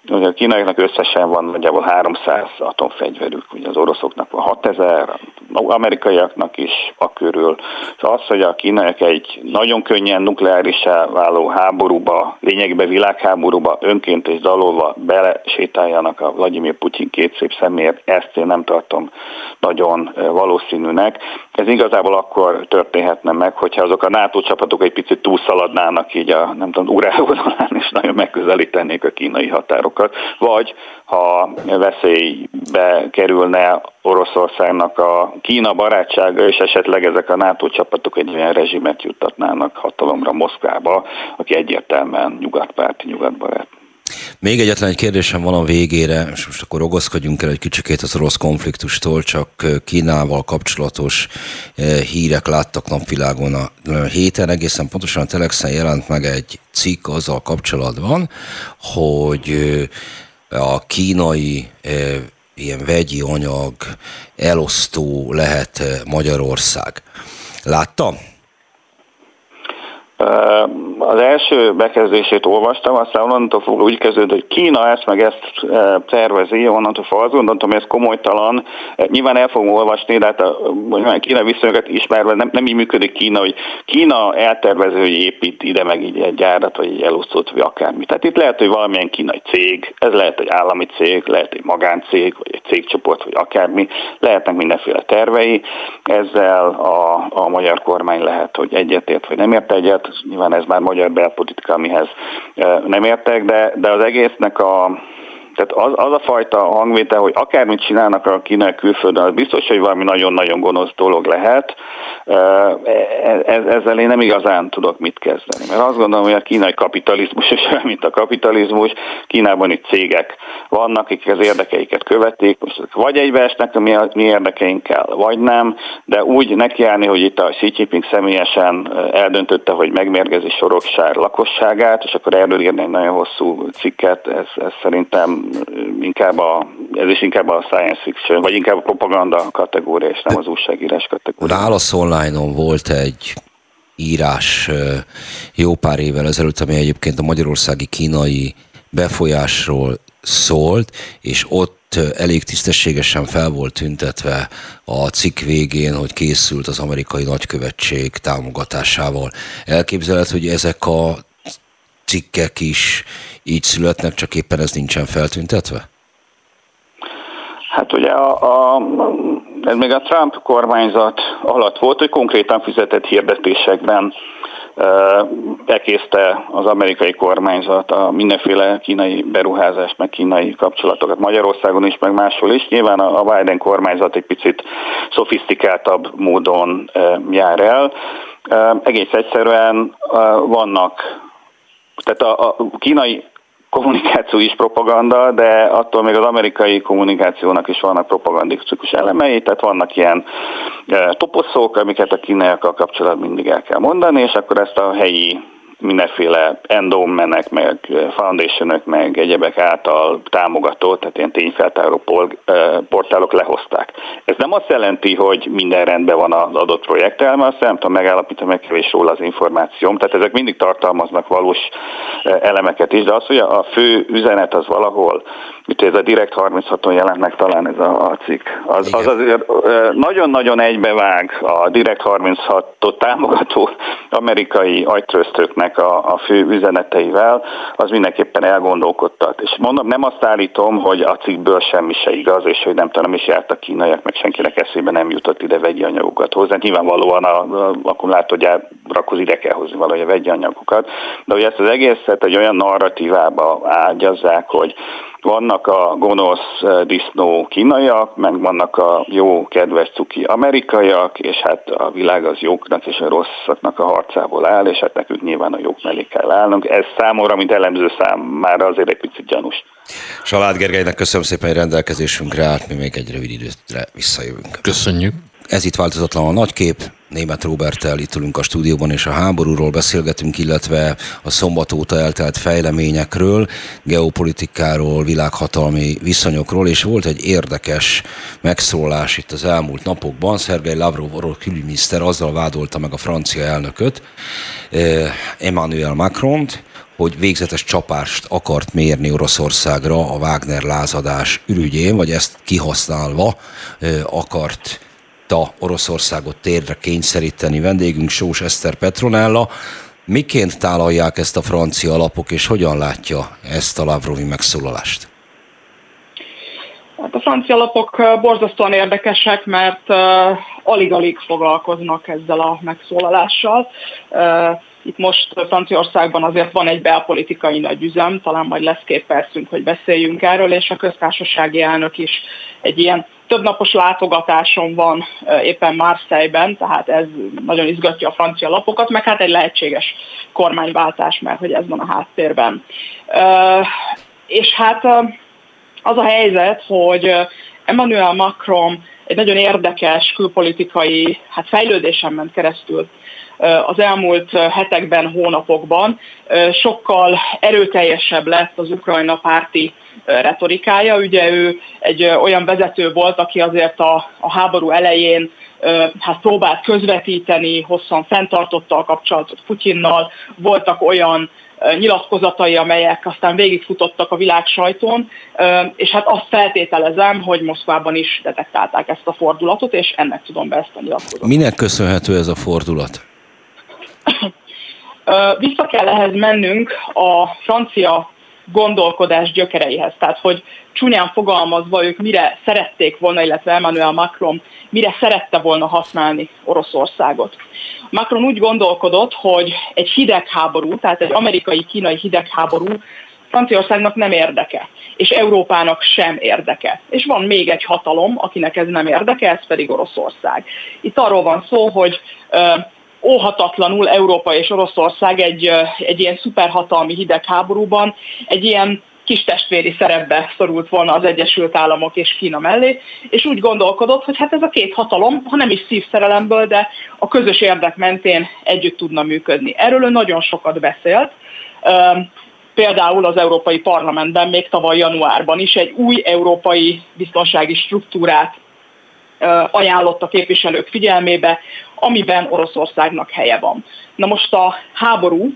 Ugye a kínaiaknak összesen van nagyjából 300 atomfegyverük, ugye az oroszoknak van 6000, amerikaiaknak is a körül. És az, hogy a kínaiak egy nagyon könnyen nukleárisá váló háborúba, lényegben világháborúba önként és dalolva belesétáljanak a Vladimir Putyin két szép személyért, ezt én nem tartom nagyon valószínűnek. Ez igazából akkor történhetne meg, hogyha azok a NATO csapatok egy picit túlszaladnának így a, nem tudom, urálódalán, és nagyon megközelítenék a kínai határokat, vagy ha veszélybe kerülne Oroszországnak a Kína barátsága, és esetleg ezek a NATO csapatok egy olyan rezsimet juttatnának hatalomra Moszkvába, aki egyértelműen nyugatpárti, nyugatbarát. Még egyetlen egy kérdésem van a végére, és most akkor rogozkodjunk el egy kicsikét az orosz konfliktustól, csak Kínával kapcsolatos hírek láttak napvilágon a héten, egészen pontosan a Telexen jelent meg egy cikk azzal kapcsolatban, hogy a kínai ilyen vegyi anyag elosztó lehet Magyarország. Látta? Az első bekezdését olvastam, aztán onnantól fogva úgy kezdődött, hogy Kína ezt meg ezt tervezi, onnantól fogva azt gondoltam, hogy ez komolytalan. Nyilván el fogom olvasni, de hát a Kína viszonyokat ismerve nem, nem így működik Kína, hogy Kína eltervező, hogy épít ide meg így egy gyárat, vagy egy elosztót, vagy akármi. Tehát itt lehet, hogy valamilyen kínai cég, ez lehet egy állami cég, lehet egy magáncég, vagy egy cégcsoport, vagy akármi, lehetnek mindenféle tervei. Ezzel a, a magyar kormány lehet, hogy egyetért, vagy nem ért egyet, nyilván ez már magyar belpolitika, amihez nem értek, de, de az egésznek a, tehát az, az a fajta hangvétel, hogy akármit csinálnak a kínai külföldön, az biztos, hogy valami nagyon-nagyon gonosz dolog lehet. Ez, ezzel én nem igazán tudok mit kezdeni. Mert azt gondolom, hogy a kínai kapitalizmus is olyan, mint a kapitalizmus. Kínában itt cégek vannak, akik az érdekeiket követik. Most vagy egybeesnek a mi, mi érdekeinkkel, vagy nem, de úgy nekiállni, hogy itt a Xi Jinping személyesen eldöntötte, hogy megmérgezi Soroksár lakosságát, és akkor erről írni egy nagyon hosszú cikket, ez, ez szerintem inkább a, ez is inkább a science fiction, vagy inkább a propaganda kategória, és nem az újságírás kategória. Válasz online volt egy írás jó pár évvel ezelőtt, ami egyébként a magyarországi kínai befolyásról szólt, és ott elég tisztességesen fel volt tüntetve a cikk végén, hogy készült az amerikai nagykövetség támogatásával. Elképzelhet, hogy ezek a cikkek is így születnek, csak éppen ez nincsen feltüntetve? Hát ugye a, a ez még a Trump kormányzat alatt volt, hogy konkrétan fizetett hirdetésekben bekészte az amerikai kormányzat a mindenféle kínai beruházást, meg kínai kapcsolatokat Magyarországon is, meg máshol is. Nyilván a Biden kormányzat egy picit szofisztikáltabb módon jár el. Egész egyszerűen vannak tehát a, a kínai kommunikáció is propaganda, de attól még az amerikai kommunikációnak is vannak propagandikus elemei, tehát vannak ilyen e, toposzók, amiket a kínaiakkal kapcsolatban mindig el kell mondani, és akkor ezt a helyi mindenféle endowmenek, meg foundationok, meg egyebek által támogató, tehát ilyen tényfeltáró portálok lehozták. Ez nem azt jelenti, hogy minden rendben van az adott projekttel, mert azt nem tudom megállapítani, meg kevés róla az információm, tehát ezek mindig tartalmaznak valós elemeket is, de az, hogy a fő üzenet az valahol, itt ez a Direkt 36-on jelent meg talán ez a, cikk, az, az azért nagyon-nagyon egybevág a Direkt 36-ot támogató amerikai agytröztöknek ennek a, a fő üzeneteivel, az mindenképpen elgondolkodtat. És mondom, nem azt állítom, hogy a cikkből semmi se igaz, és hogy nem tudom, is járt a kínaiak, meg senkinek eszébe nem jutott ide vegyi anyagokat hozzá. Nyilvánvalóan a, a akkumulátorgyárakhoz ide kell hozni valahogy a vegyi anyagokat. De hogy ezt az egészet egy olyan narratívába ágyazzák, hogy vannak a gonosz eh, disznó kínaiak, meg vannak a jó, kedves cuki amerikaiak, és hát a világ az jóknak és a rosszaknak a harcából áll, és hát nekünk nyilván a jók mellé kell állnunk. Ez számomra, mint elemző már azért egy picit gyanús. Salád Gergelynek köszönöm szépen, hogy rendelkezésünkre állt, mi még egy rövid időre visszajövünk. Köszönjük. Ez itt változatlan a nagykép. Német Roberttel itt ülünk a stúdióban, és a háborúról beszélgetünk, illetve a szombat óta eltelt fejleményekről, geopolitikáról, világhatalmi viszonyokról, és volt egy érdekes megszólás itt az elmúlt napokban. Szergei Lavrov orosz külügyminiszter azzal vádolta meg a francia elnököt, eh, Emmanuel Macron-t, hogy végzetes csapást akart mérni Oroszországra a Wagner lázadás ürügyén, vagy ezt kihasználva eh, akart tudta Oroszországot térre kényszeríteni. Vendégünk Sós Eszter Petronella. Miként tálalják ezt a francia alapok, és hogyan látja ezt a Lavrovi megszólalást? Hát a francia lapok borzasztóan érdekesek, mert alig-alig foglalkoznak ezzel a megszólalással. Itt most Franciaországban azért van egy belpolitikai nagyüzem, talán majd lesz két percünk, hogy beszéljünk erről, és a köztársasági elnök is egy ilyen többnapos látogatáson van éppen Marseille-ben, tehát ez nagyon izgatja a francia lapokat, meg hát egy lehetséges kormányváltás, mert hogy ez van a háttérben. És hát az a helyzet, hogy Emmanuel Macron egy nagyon érdekes külpolitikai hát fejlődésen ment keresztül az elmúlt hetekben, hónapokban. Sokkal erőteljesebb lett az Ukrajna párti retorikája. Ugye ő egy olyan vezető volt, aki azért a, a háború elején hát próbált közvetíteni, hosszan fenntartotta a kapcsolatot Putyinnal, voltak olyan nyilatkozatai, amelyek aztán végigfutottak a világ sajtón, és hát azt feltételezem, hogy Moszkvában is detektálták ezt a fordulatot, és ennek tudom be ezt a nyilatkozatot. Minek köszönhető ez a fordulat? Vissza kell ehhez mennünk a francia gondolkodás gyökereihez. Tehát, hogy csúnyán fogalmazva ők mire szerették volna, illetve Emmanuel Macron mire szerette volna használni Oroszországot. Macron úgy gondolkodott, hogy egy hidegháború, tehát egy amerikai-kínai hidegháború Franciaországnak nem érdeke, és Európának sem érdeke. És van még egy hatalom, akinek ez nem érdeke, ez pedig Oroszország. Itt arról van szó, hogy óhatatlanul Európa és Oroszország egy, egy ilyen szuperhatalmi hidegháborúban egy ilyen kis testvéri szerepbe szorult volna az Egyesült Államok és Kína mellé, és úgy gondolkodott, hogy hát ez a két hatalom, ha nem is szívszerelemből, de a közös érdek mentén együtt tudna működni. Erről ő nagyon sokat beszélt, például az Európai Parlamentben még tavaly januárban is egy új európai biztonsági struktúrát ajánlott a képviselők figyelmébe, amiben Oroszországnak helye van. Na most a háború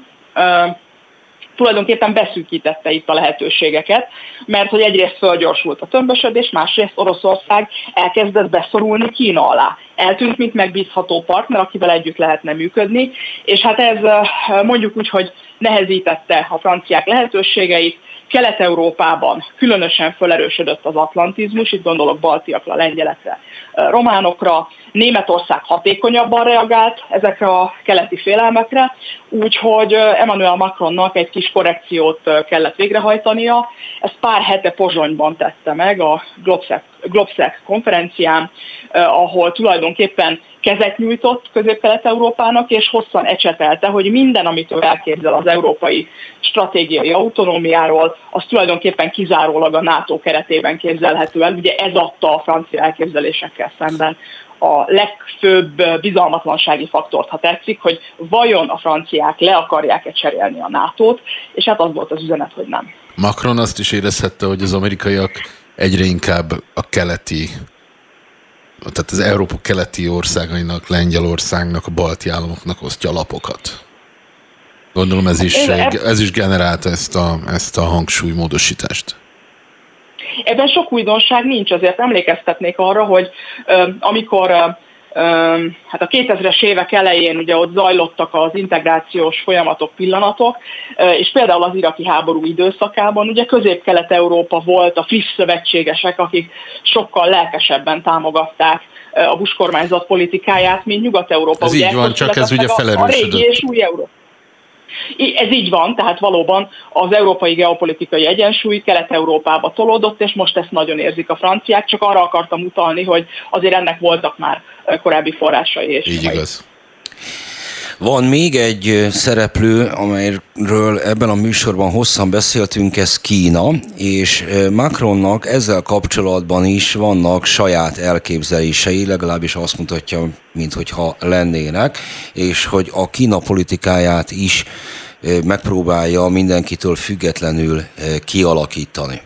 tulajdonképpen beszűkítette itt a lehetőségeket, mert hogy egyrészt fölgyorsult a tömbösödés, másrészt Oroszország elkezdett beszorulni Kína alá. Eltűnt, mint megbízható partner, akivel együtt lehetne működni, és hát ez mondjuk úgy, hogy nehezítette a franciák lehetőségeit, Kelet-Európában különösen felerősödött az atlantizmus, itt gondolok baltiakra, lengyelekre, románokra, Németország hatékonyabban reagált ezekre a keleti félelmekre, úgyhogy Emmanuel Macronnak egy kis korrekciót kellett végrehajtania. Ezt pár hete Pozsonyban tette meg a Globsec, Globsec konferencián, ahol tulajdonképpen kezet nyújtott Közép-Kelet-Európának, és hosszan ecsetelte, hogy minden, amit ő elképzel az európai stratégiai autonómiáról, az tulajdonképpen kizárólag a NATO keretében képzelhető el. Ugye ez adta a francia elképzelésekkel szemben a legfőbb bizalmatlansági faktort, ha tetszik, hogy vajon a franciák le akarják-e cserélni a NATO-t, és hát az volt az üzenet, hogy nem. Macron azt is érezhette, hogy az amerikaiak egyre inkább a keleti tehát az Európa keleti országainak, Lengyelországnak, a balti államoknak osztja lapokat. Gondolom ez is, ez is generálta ezt a, ezt a hangsúlymódosítást. Ebben sok újdonság nincs, azért emlékeztetnék arra, hogy amikor hát a 2000-es évek elején ugye ott zajlottak az integrációs folyamatok, pillanatok, és például az iraki háború időszakában ugye közép-kelet-európa volt a friss szövetségesek, akik sokkal lelkesebben támogatták a Bush kormányzat politikáját, mint Nyugat-Európa. Ez ugye így van, csak ez ugye felerősödött. A régi és új Európa. Ez így van, tehát valóban az európai geopolitikai egyensúly Kelet-Európába tolódott, és most ezt nagyon érzik a franciák, csak arra akartam utalni, hogy azért ennek voltak már korábbi forrásai. És így igaz. Van még egy szereplő, amelyről ebben a műsorban hosszan beszéltünk, ez Kína, és Macronnak ezzel kapcsolatban is vannak saját elképzelései, legalábbis azt mutatja, mintha lennének, és hogy a Kína politikáját is megpróbálja mindenkitől függetlenül kialakítani.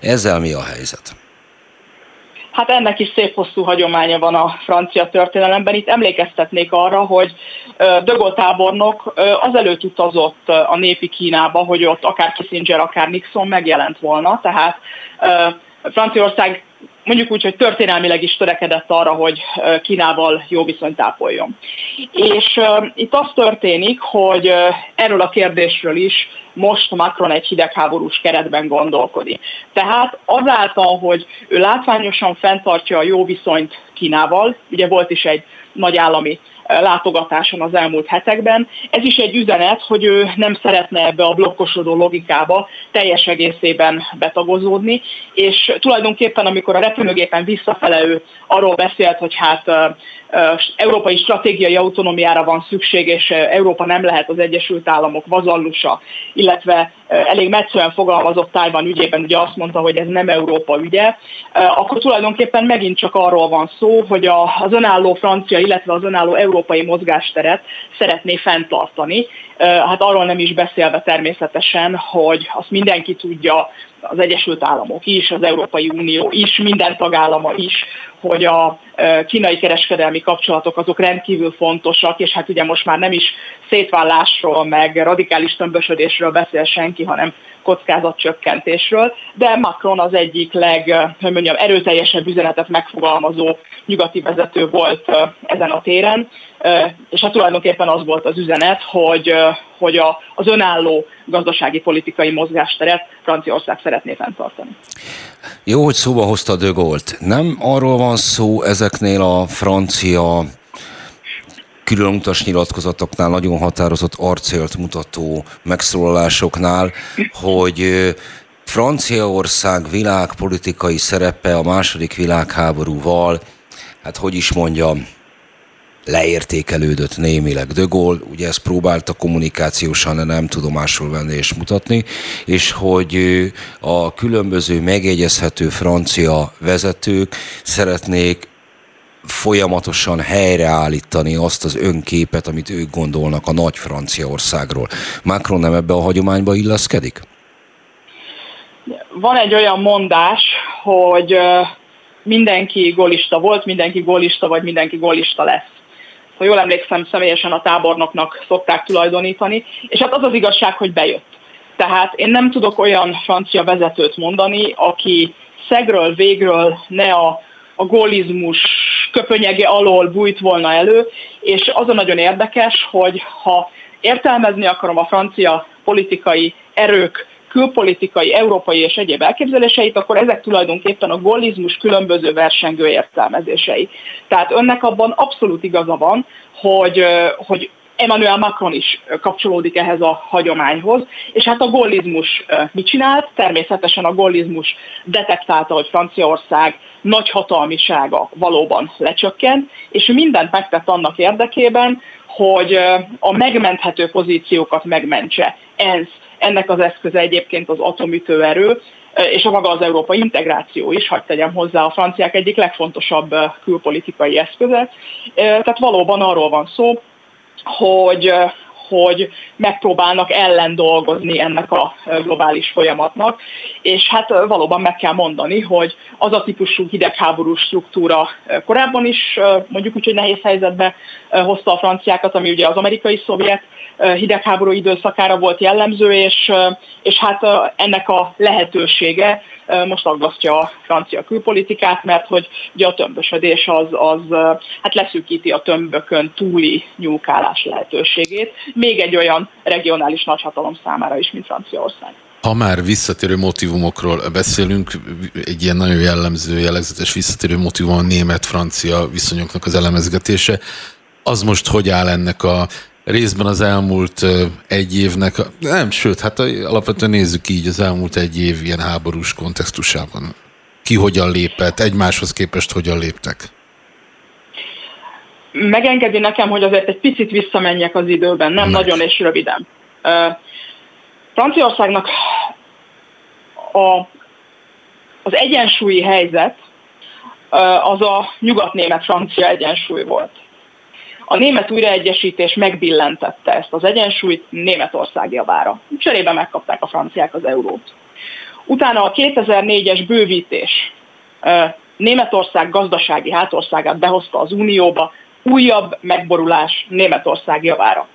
Ezzel mi a helyzet? Hát ennek is szép hosszú hagyománya van a francia történelemben. Itt emlékeztetnék arra, hogy Dögol tábornok azelőtt utazott a népi Kínába, hogy ott akár Kissinger, akár Nixon megjelent volna, tehát Franciaország mondjuk úgy, hogy történelmileg is törekedett arra, hogy Kínával jó viszonyt tápoljon. És uh, itt az történik, hogy uh, erről a kérdésről is most Macron egy hidegháborús keretben gondolkodik. Tehát azáltal, hogy ő látványosan fenntartja a jó viszonyt Kínával, ugye volt is egy nagy állami látogatáson az elmúlt hetekben. Ez is egy üzenet, hogy ő nem szeretne ebbe a blokkosodó logikába teljes egészében betagozódni, és tulajdonképpen amikor a repülőgépen visszafele ő arról beszélt, hogy hát európai stratégiai autonómiára van szükség, és Európa nem lehet az Egyesült Államok vazallusa, illetve elég metszően fogalmazott Tájvan ügyében, ugye azt mondta, hogy ez nem Európa ügye, akkor tulajdonképpen megint csak arról van szó, hogy az önálló francia, illetve az önálló európai mozgásteret szeretné fenntartani. Hát arról nem is beszélve természetesen, hogy azt mindenki tudja, az Egyesült Államok is, az Európai Unió is, minden tagállama is, hogy a kínai kereskedelmi kapcsolatok azok rendkívül fontosak, és hát ugye most már nem is szétvállásról, meg radikális tömbösödésről beszél senki, hanem kockázatcsökkentésről, de Macron az egyik leg, hogy mondjam, erőteljesebb üzenetet megfogalmazó nyugati vezető volt ezen a téren, és hát tulajdonképpen az volt az üzenet, hogy, hogy a, az önálló gazdasági politikai mozgásteret Franciaország szeretné fenntartani. Jó, hogy szóba hozta de. Nem arról van szó ezeknél a francia különutas nyilatkozatoknál, nagyon határozott arcélt mutató megszólalásoknál, hogy Franciaország világpolitikai szerepe a második világháborúval, hát hogy is mondjam, leértékelődött némileg. De Gaulle ugye ezt próbálta kommunikációsan nem tudomásul venni és mutatni, és hogy a különböző megjegyezhető francia vezetők szeretnék folyamatosan helyreállítani azt az önképet, amit ők gondolnak a nagy Franciaországról. Macron nem ebbe a hagyományba illeszkedik? Van egy olyan mondás, hogy mindenki golista volt, mindenki golista, vagy mindenki golista lesz. Ha jól emlékszem, személyesen a tábornoknak szokták tulajdonítani, és hát az az igazság, hogy bejött. Tehát én nem tudok olyan francia vezetőt mondani, aki szegről, végről ne a, a golizmus köpönyege alól bújt volna elő, és az a nagyon érdekes, hogy ha értelmezni akarom a francia politikai erők külpolitikai, európai és egyéb elképzeléseit, akkor ezek tulajdonképpen a gollizmus különböző versengő értelmezései. Tehát önnek abban abszolút igaza van, hogy, hogy Emmanuel Macron is kapcsolódik ehhez a hagyományhoz, és hát a gollizmus mit csinált? Természetesen a gollizmus detektálta, hogy Franciaország nagy hatalmisága valóban lecsökkent, és mindent megtett annak érdekében, hogy a megmenthető pozíciókat megmentse. Ez, ennek az eszköze egyébként az atomütőerő, és a maga az európai integráció is, hagyd tegyem hozzá a franciák egyik legfontosabb külpolitikai eszköze. Tehát valóban arról van szó, hogy, hogy megpróbálnak ellen dolgozni ennek a globális folyamatnak, és hát valóban meg kell mondani, hogy az a típusú hidegháborús struktúra korábban is mondjuk úgy, hogy nehéz helyzetbe hozta a franciákat, ami ugye az amerikai-szovjet hidegháború időszakára volt jellemző, és, és hát ennek a lehetősége most aggasztja a francia külpolitikát, mert hogy ugye a tömbösödés az, az hát leszűkíti a tömbökön túli nyúlkálás lehetőségét, még egy olyan regionális nagyhatalom számára is, mint Franciaország. Ha már visszatérő motivumokról beszélünk, egy ilyen nagyon jellemző, jellegzetes visszatérő motivum a német-francia viszonyoknak az elemezgetése. Az most hogy áll ennek a részben az elmúlt egy évnek, nem, sőt, hát alapvetően nézzük így az elmúlt egy év ilyen háborús kontextusában. Ki hogyan lépett, egymáshoz képest hogyan léptek? Megengedi nekem, hogy azért egy picit visszamenjek az időben, nem Meg. nagyon és röviden. Franciaországnak a, az egyensúlyi helyzet az a nyugat-német-francia egyensúly volt. A német újraegyesítés megbillentette ezt az egyensúlyt Németország javára. Cserébe megkapták a franciák az eurót. Utána a 2004-es bővítés Németország gazdasági hátországát behozta az Unióba, újabb megborulás Németország javára.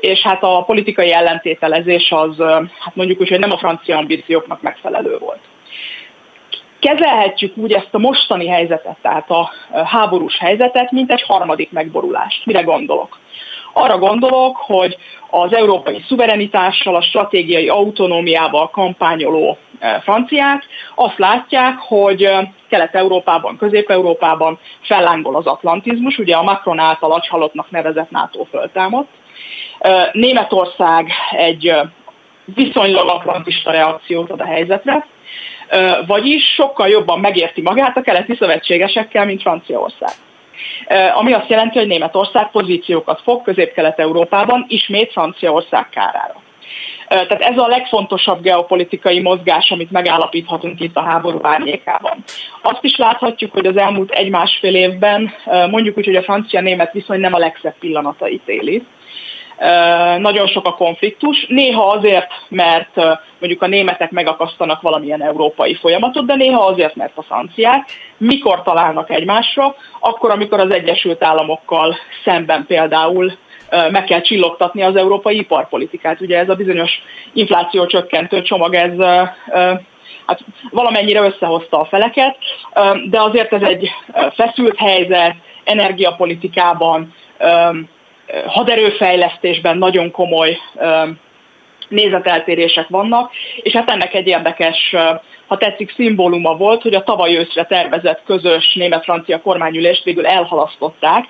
És hát a politikai ellentételezés az, hát mondjuk úgy, hogy nem a francia ambícióknak megfelelő volt kezelhetjük úgy ezt a mostani helyzetet, tehát a háborús helyzetet, mint egy harmadik megborulást. Mire gondolok? Arra gondolok, hogy az európai szuverenitással, a stratégiai autonómiával kampányoló franciák azt látják, hogy Kelet-Európában, Közép-Európában fellángol az atlantizmus, ugye a Macron által agyhalottnak nevezett NATO föltámadt. Németország egy viszonylag atlantista reakciót ad a helyzetre, vagyis sokkal jobban megérti magát a keleti szövetségesekkel, mint Franciaország. Ami azt jelenti, hogy Németország pozíciókat fog Közép-Kelet-Európában ismét Franciaország kárára. Tehát ez a legfontosabb geopolitikai mozgás, amit megállapíthatunk itt a háború árnyékában. Azt is láthatjuk, hogy az elmúlt egy-másfél évben mondjuk úgy, hogy a francia-német viszony nem a legszebb pillanatait éli nagyon sok a konfliktus, néha azért, mert mondjuk a németek megakasztanak valamilyen európai folyamatot, de néha azért, mert a franciák. Mikor találnak egymásra, akkor, amikor az Egyesült Államokkal szemben például meg kell csillogtatni az európai iparpolitikát. Ugye ez a bizonyos infláció csökkentő csomag, ez hát valamennyire összehozta a feleket, de azért ez egy feszült helyzet, energiapolitikában, haderőfejlesztésben nagyon komoly nézeteltérések vannak, és hát ennek egy érdekes, ha tetszik, szimbóluma volt, hogy a tavaly őszre tervezett közös német-francia kormányülést végül elhalasztották,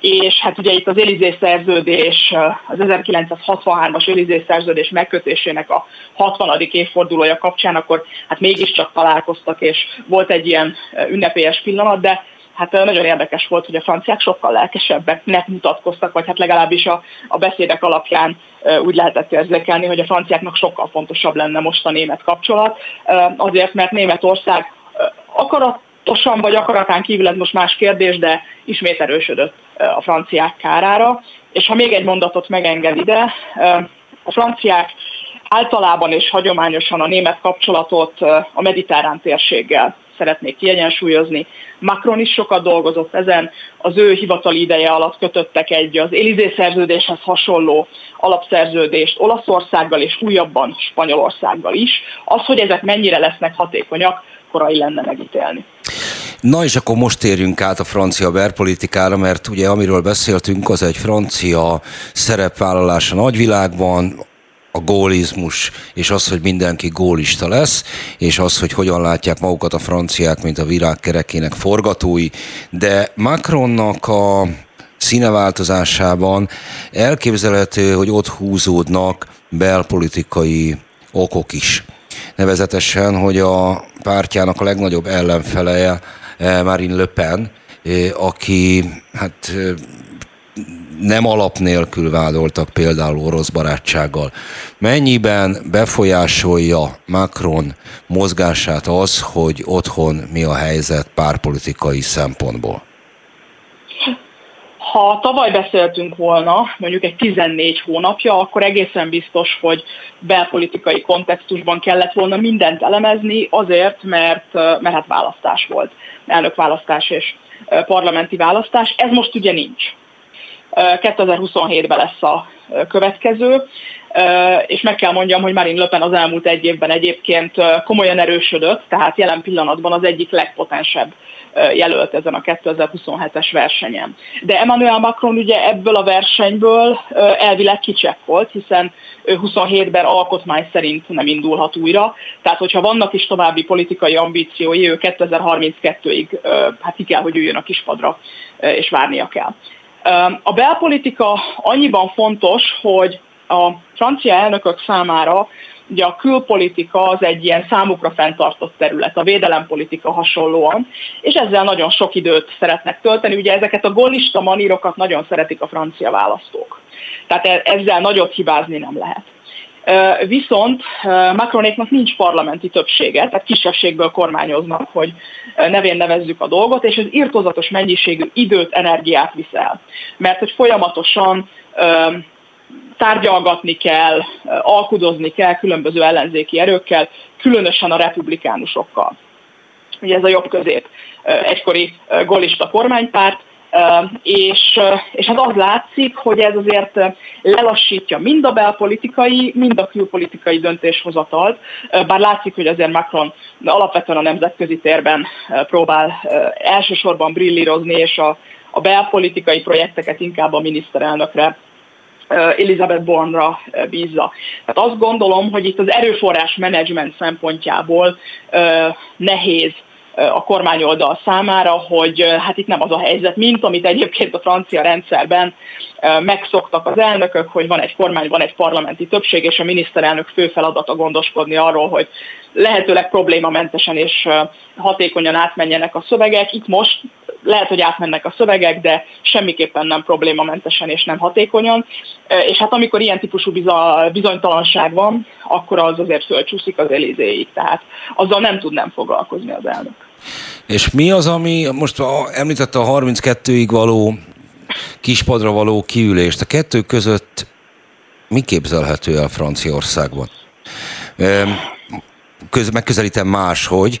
és hát ugye itt az Elizé szerződés, az 1963-as Elizé szerződés megkötésének a 60. évfordulója kapcsán, akkor hát mégiscsak találkoztak, és volt egy ilyen ünnepélyes pillanat, de hát nagyon érdekes volt, hogy a franciák sokkal lelkesebbek mutatkoztak, vagy hát legalábbis a, a beszédek alapján úgy lehetett érzékelni, hogy a franciáknak sokkal fontosabb lenne most a német kapcsolat, azért, mert Németország akaratosan vagy akaratán kívül ez most más kérdés, de ismét erősödött a franciák kárára. És ha még egy mondatot megenged ide, a franciák általában és hagyományosan a német kapcsolatot a mediterrán térséggel szeretnék kiegyensúlyozni. Macron is sokat dolgozott ezen, az ő hivatali ideje alatt kötöttek egy az Élizé szerződéshez hasonló alapszerződést Olaszországgal és újabban Spanyolországgal is. Az, hogy ezek mennyire lesznek hatékonyak, korai lenne megítélni. Na és akkor most térjünk át a francia belpolitikára, mert ugye amiről beszéltünk, az egy francia szerepvállalás a nagyvilágban, a gólizmus, és az, hogy mindenki gólista lesz, és az, hogy hogyan látják magukat a franciák, mint a virágkerekének forgatói, de Macronnak a színeváltozásában elképzelhető, hogy ott húzódnak belpolitikai okok is. Nevezetesen, hogy a pártjának a legnagyobb ellenfeleje eh, Marine Le Pen, eh, aki hát eh, nem alap nélkül vádoltak például orosz barátsággal. Mennyiben befolyásolja Macron mozgását az, hogy otthon mi a helyzet párpolitikai szempontból? Ha tavaly beszéltünk volna, mondjuk egy 14 hónapja, akkor egészen biztos, hogy belpolitikai kontextusban kellett volna mindent elemezni, azért, mert, mert hát választás volt, elnökválasztás és parlamenti választás. Ez most ugye nincs. 2027-ben lesz a következő, és meg kell mondjam, hogy Marine Le Pen az elmúlt egy évben egyébként komolyan erősödött, tehát jelen pillanatban az egyik legpotensebb jelölt ezen a 2027-es versenyen. De Emmanuel Macron ugye ebből a versenyből elvileg kicsekkolt, hiszen 27-ben alkotmány szerint nem indulhat újra, tehát hogyha vannak is további politikai ambíciói, ő 2032-ig hát ki kell, hogy üljön a kispadra, és várnia kell. A belpolitika annyiban fontos, hogy a francia elnökök számára ugye a külpolitika az egy ilyen számukra fenntartott terület, a védelempolitika hasonlóan, és ezzel nagyon sok időt szeretnek tölteni. Ugye ezeket a gollista manírokat nagyon szeretik a francia választók. Tehát e- ezzel nagyot hibázni nem lehet. Viszont Macronéknak nincs parlamenti többsége, tehát kisebbségből kormányoznak, hogy nevén nevezzük a dolgot, és ez irtozatos mennyiségű időt, energiát viszel. Mert hogy folyamatosan tárgyalgatni kell, alkudozni kell különböző ellenzéki erőkkel, különösen a republikánusokkal. Ugye ez a jobb közép egykori golista kormánypárt, és, és hát az látszik, hogy ez azért lelassítja mind a belpolitikai, mind a külpolitikai döntéshozatalt, bár látszik, hogy azért Macron alapvetően a nemzetközi térben próbál elsősorban brillírozni, és a, a belpolitikai projekteket inkább a miniszterelnökre Elizabeth Bornra bízza. Tehát azt gondolom, hogy itt az erőforrás menedzsment szempontjából nehéz a kormányoldal számára, hogy hát itt nem az a helyzet, mint amit egyébként a francia rendszerben megszoktak az elnökök, hogy van egy kormány, van egy parlamenti többség, és a miniszterelnök fő feladata gondoskodni arról, hogy lehetőleg problémamentesen és hatékonyan átmenjenek a szövegek. Itt most lehet, hogy átmennek a szövegek, de semmiképpen nem problémamentesen és nem hatékonyan. És hát amikor ilyen típusú bizonytalanság van, akkor az azért fölcsúszik az Elizéig, tehát azzal nem tud nem foglalkozni az elnök. És mi az, ami most említette a 32-ig való kispadra való kiülést, a kettő között mi képzelhető el Franciaországban? Köz, megközelítem máshogy.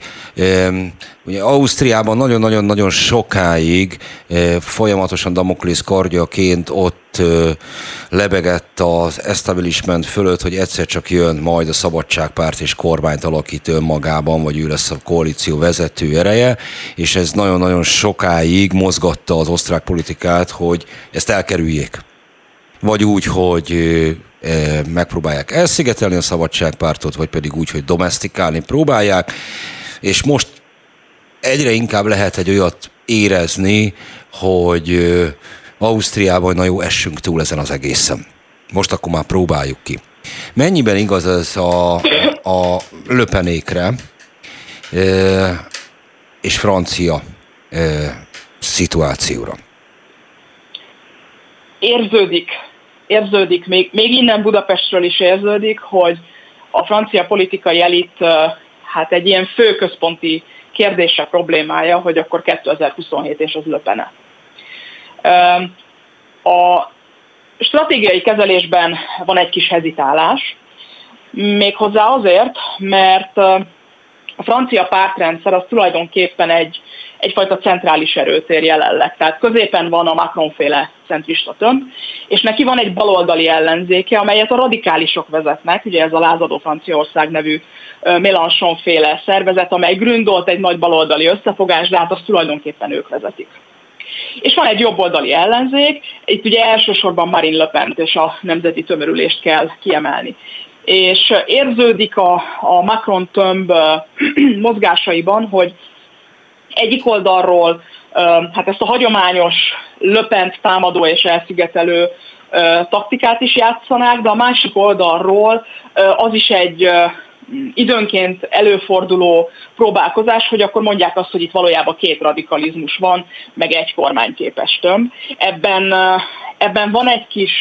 Ugye Ausztriában nagyon-nagyon-nagyon sokáig folyamatosan Damoklész kardjaként ott lebegett az establishment fölött, hogy egyszer csak jön majd a szabadságpárt és kormányt alakít önmagában, vagy ő lesz a koalíció vezető ereje, és ez nagyon-nagyon sokáig mozgatta az osztrák politikát, hogy ezt elkerüljék. Vagy úgy, hogy megpróbálják elszigetelni a szabadságpártot, vagy pedig úgy, hogy domestikálni próbálják, és most egyre inkább lehet egy olyat érezni, hogy Ausztriában, na jó, essünk túl ezen az egészen. Most akkor már próbáljuk ki. Mennyiben igaz ez a, a löpenékre és francia szituációra? Érződik érződik, még, még innen Budapestről is érződik, hogy a francia politikai elit hát egy ilyen főközponti kérdése problémája, hogy akkor 2027 és az löpene. A stratégiai kezelésben van egy kis hezitálás, méghozzá azért, mert a francia pártrendszer az tulajdonképpen egy, egyfajta centrális erőtér jelenleg. Tehát középen van a Macron-féle centrista tömb, és neki van egy baloldali ellenzéke, amelyet a radikálisok vezetnek, ugye ez a Lázadó Franciaország nevű Mélenchon-féle szervezet, amely gründolt egy nagy baloldali összefogás, de hát azt tulajdonképpen ők vezetik. És van egy jobboldali ellenzék, itt ugye elsősorban Marine Le Pen és a nemzeti tömörülést kell kiemelni. És érződik a, a Macron tömb *clears throat* mozgásaiban, hogy egyik oldalról hát ezt a hagyományos löpent támadó és elszigetelő taktikát is játszanák, de a másik oldalról az is egy időnként előforduló próbálkozás, hogy akkor mondják azt, hogy itt valójában két radikalizmus van, meg egy kormányképes tömb. Ebben, ebben van egy kis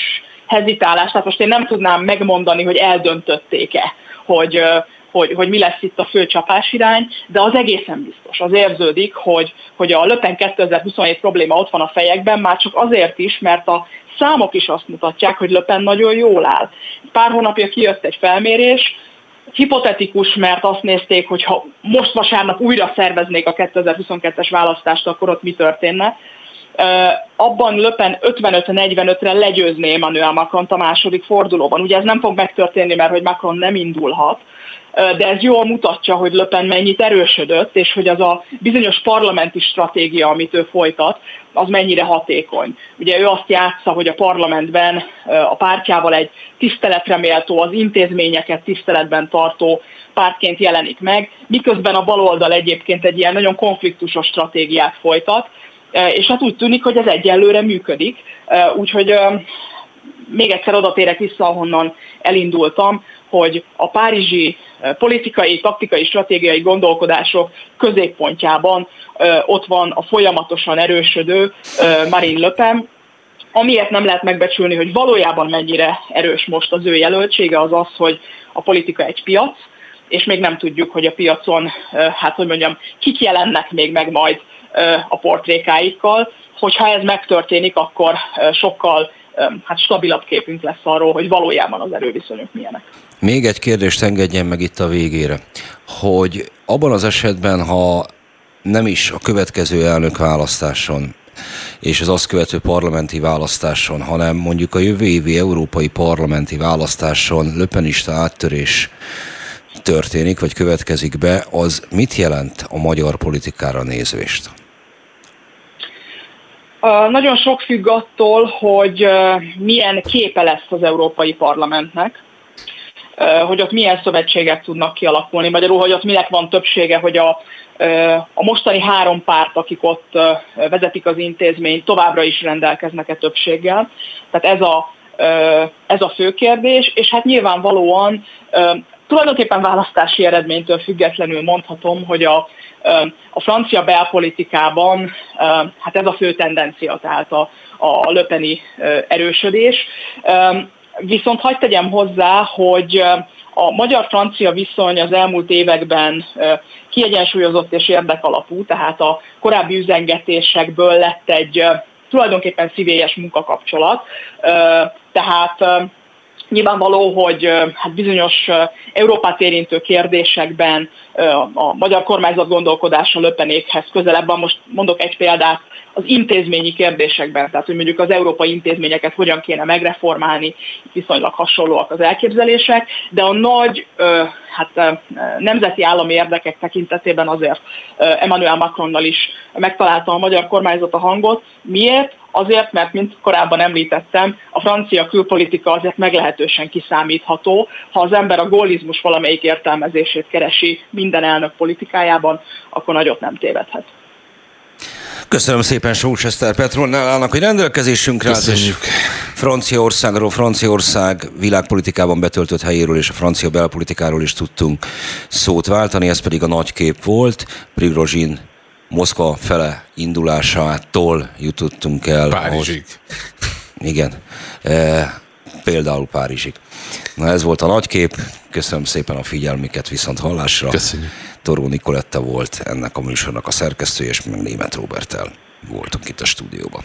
hezitálás, tehát most én nem tudnám megmondani, hogy eldöntötték-e, hogy, hogy, hogy mi lesz itt a fő irány, de az egészen biztos, az érződik, hogy, hogy a Löpen 2027 probléma ott van a fejekben, már csak azért is, mert a számok is azt mutatják, hogy Löpen nagyon jól áll. Pár hónapja kijött egy felmérés, hipotetikus, mert azt nézték, hogy ha most vasárnap újra szerveznék a 2022-es választást, akkor ott mi történne. Abban Löpen 55-45-re legyőzné Emmanuel Macron a második fordulóban. Ugye ez nem fog megtörténni, mert hogy Macron nem indulhat, de ez jól mutatja, hogy Löpen mennyit erősödött, és hogy az a bizonyos parlamenti stratégia, amit ő folytat, az mennyire hatékony. Ugye ő azt játsza, hogy a parlamentben a pártjával egy tiszteletre méltó, az intézményeket tiszteletben tartó pártként jelenik meg, miközben a baloldal egyébként egy ilyen nagyon konfliktusos stratégiát folytat, és hát úgy tűnik, hogy ez egyelőre működik, úgyhogy még egyszer oda térek vissza, ahonnan elindultam, hogy a párizsi politikai, taktikai, stratégiai gondolkodások középpontjában ott van a folyamatosan erősödő Marine Le Pen, Amiért nem lehet megbecsülni, hogy valójában mennyire erős most az ő jelöltsége, az az, hogy a politika egy piac, és még nem tudjuk, hogy a piacon, hát hogy mondjam, kik jelennek még meg majd a portrékáikkal. Hogyha ez megtörténik, akkor sokkal hát stabilabb képünk lesz arról, hogy valójában az erőviszonyok milyenek. Még egy kérdést engedjen meg itt a végére, hogy abban az esetben, ha nem is a következő elnök választáson és az azt követő parlamenti választáson, hanem mondjuk a jövő évi európai parlamenti választáson löpenista áttörés történik, vagy következik be, az mit jelent a magyar politikára nézvést? Nagyon sok függ attól, hogy milyen képe lesz az Európai Parlamentnek, hogy ott milyen szövetségek tudnak kialakulni, magyarul, hogy ott minek van többsége, hogy a, a mostani három párt, akik ott vezetik az intézményt, továbbra is rendelkeznek-e többséggel. Tehát ez a, ez a fő kérdés, és hát nyilvánvalóan tulajdonképpen választási eredménytől függetlenül mondhatom, hogy a, a francia belpolitikában hát ez a fő tendencia, tehát a, a löpeni erősödés. Viszont hagyd tegyem hozzá, hogy a magyar-francia viszony az elmúlt években kiegyensúlyozott és érdekalapú, tehát a korábbi üzengetésekből lett egy tulajdonképpen szívélyes munkakapcsolat. Tehát Nyilvánvaló, hogy hát bizonyos Európát érintő kérdésekben a magyar kormányzat gondolkodása löpenékhez közelebb van. Most mondok egy példát, az intézményi kérdésekben, tehát hogy mondjuk az európai intézményeket hogyan kéne megreformálni, viszonylag hasonlóak az elképzelések, de a nagy hát, nemzeti állami érdekek tekintetében azért Emmanuel Macronnal is megtalálta a magyar kormányzat a hangot. Miért? Azért, mert, mint korábban említettem, a francia külpolitika azért meglehetősen kiszámítható. Ha az ember a gólizmus valamelyik értelmezését keresi minden elnök politikájában, akkor nagyot nem tévedhet. Köszönöm szépen Sós Eszter Petronnál állnak, hogy rendelkezésünkre Köszönjük. Franciaországról, Franciaország világpolitikában betöltött helyéről és a francia belpolitikáról is tudtunk szót váltani, ez pedig a nagy kép volt. Prigozsin Moszkva fele indulásától jutottunk el. Párizsig. Ahhoz, igen, e, például Párizsig. Na ez volt a nagy kép. Köszönöm szépen a figyelmüket, viszont hallásra. Köszönjük. Toró Nikoletta volt ennek a műsornak a szerkesztője, és meg Német Robertel voltunk itt a stúdióban.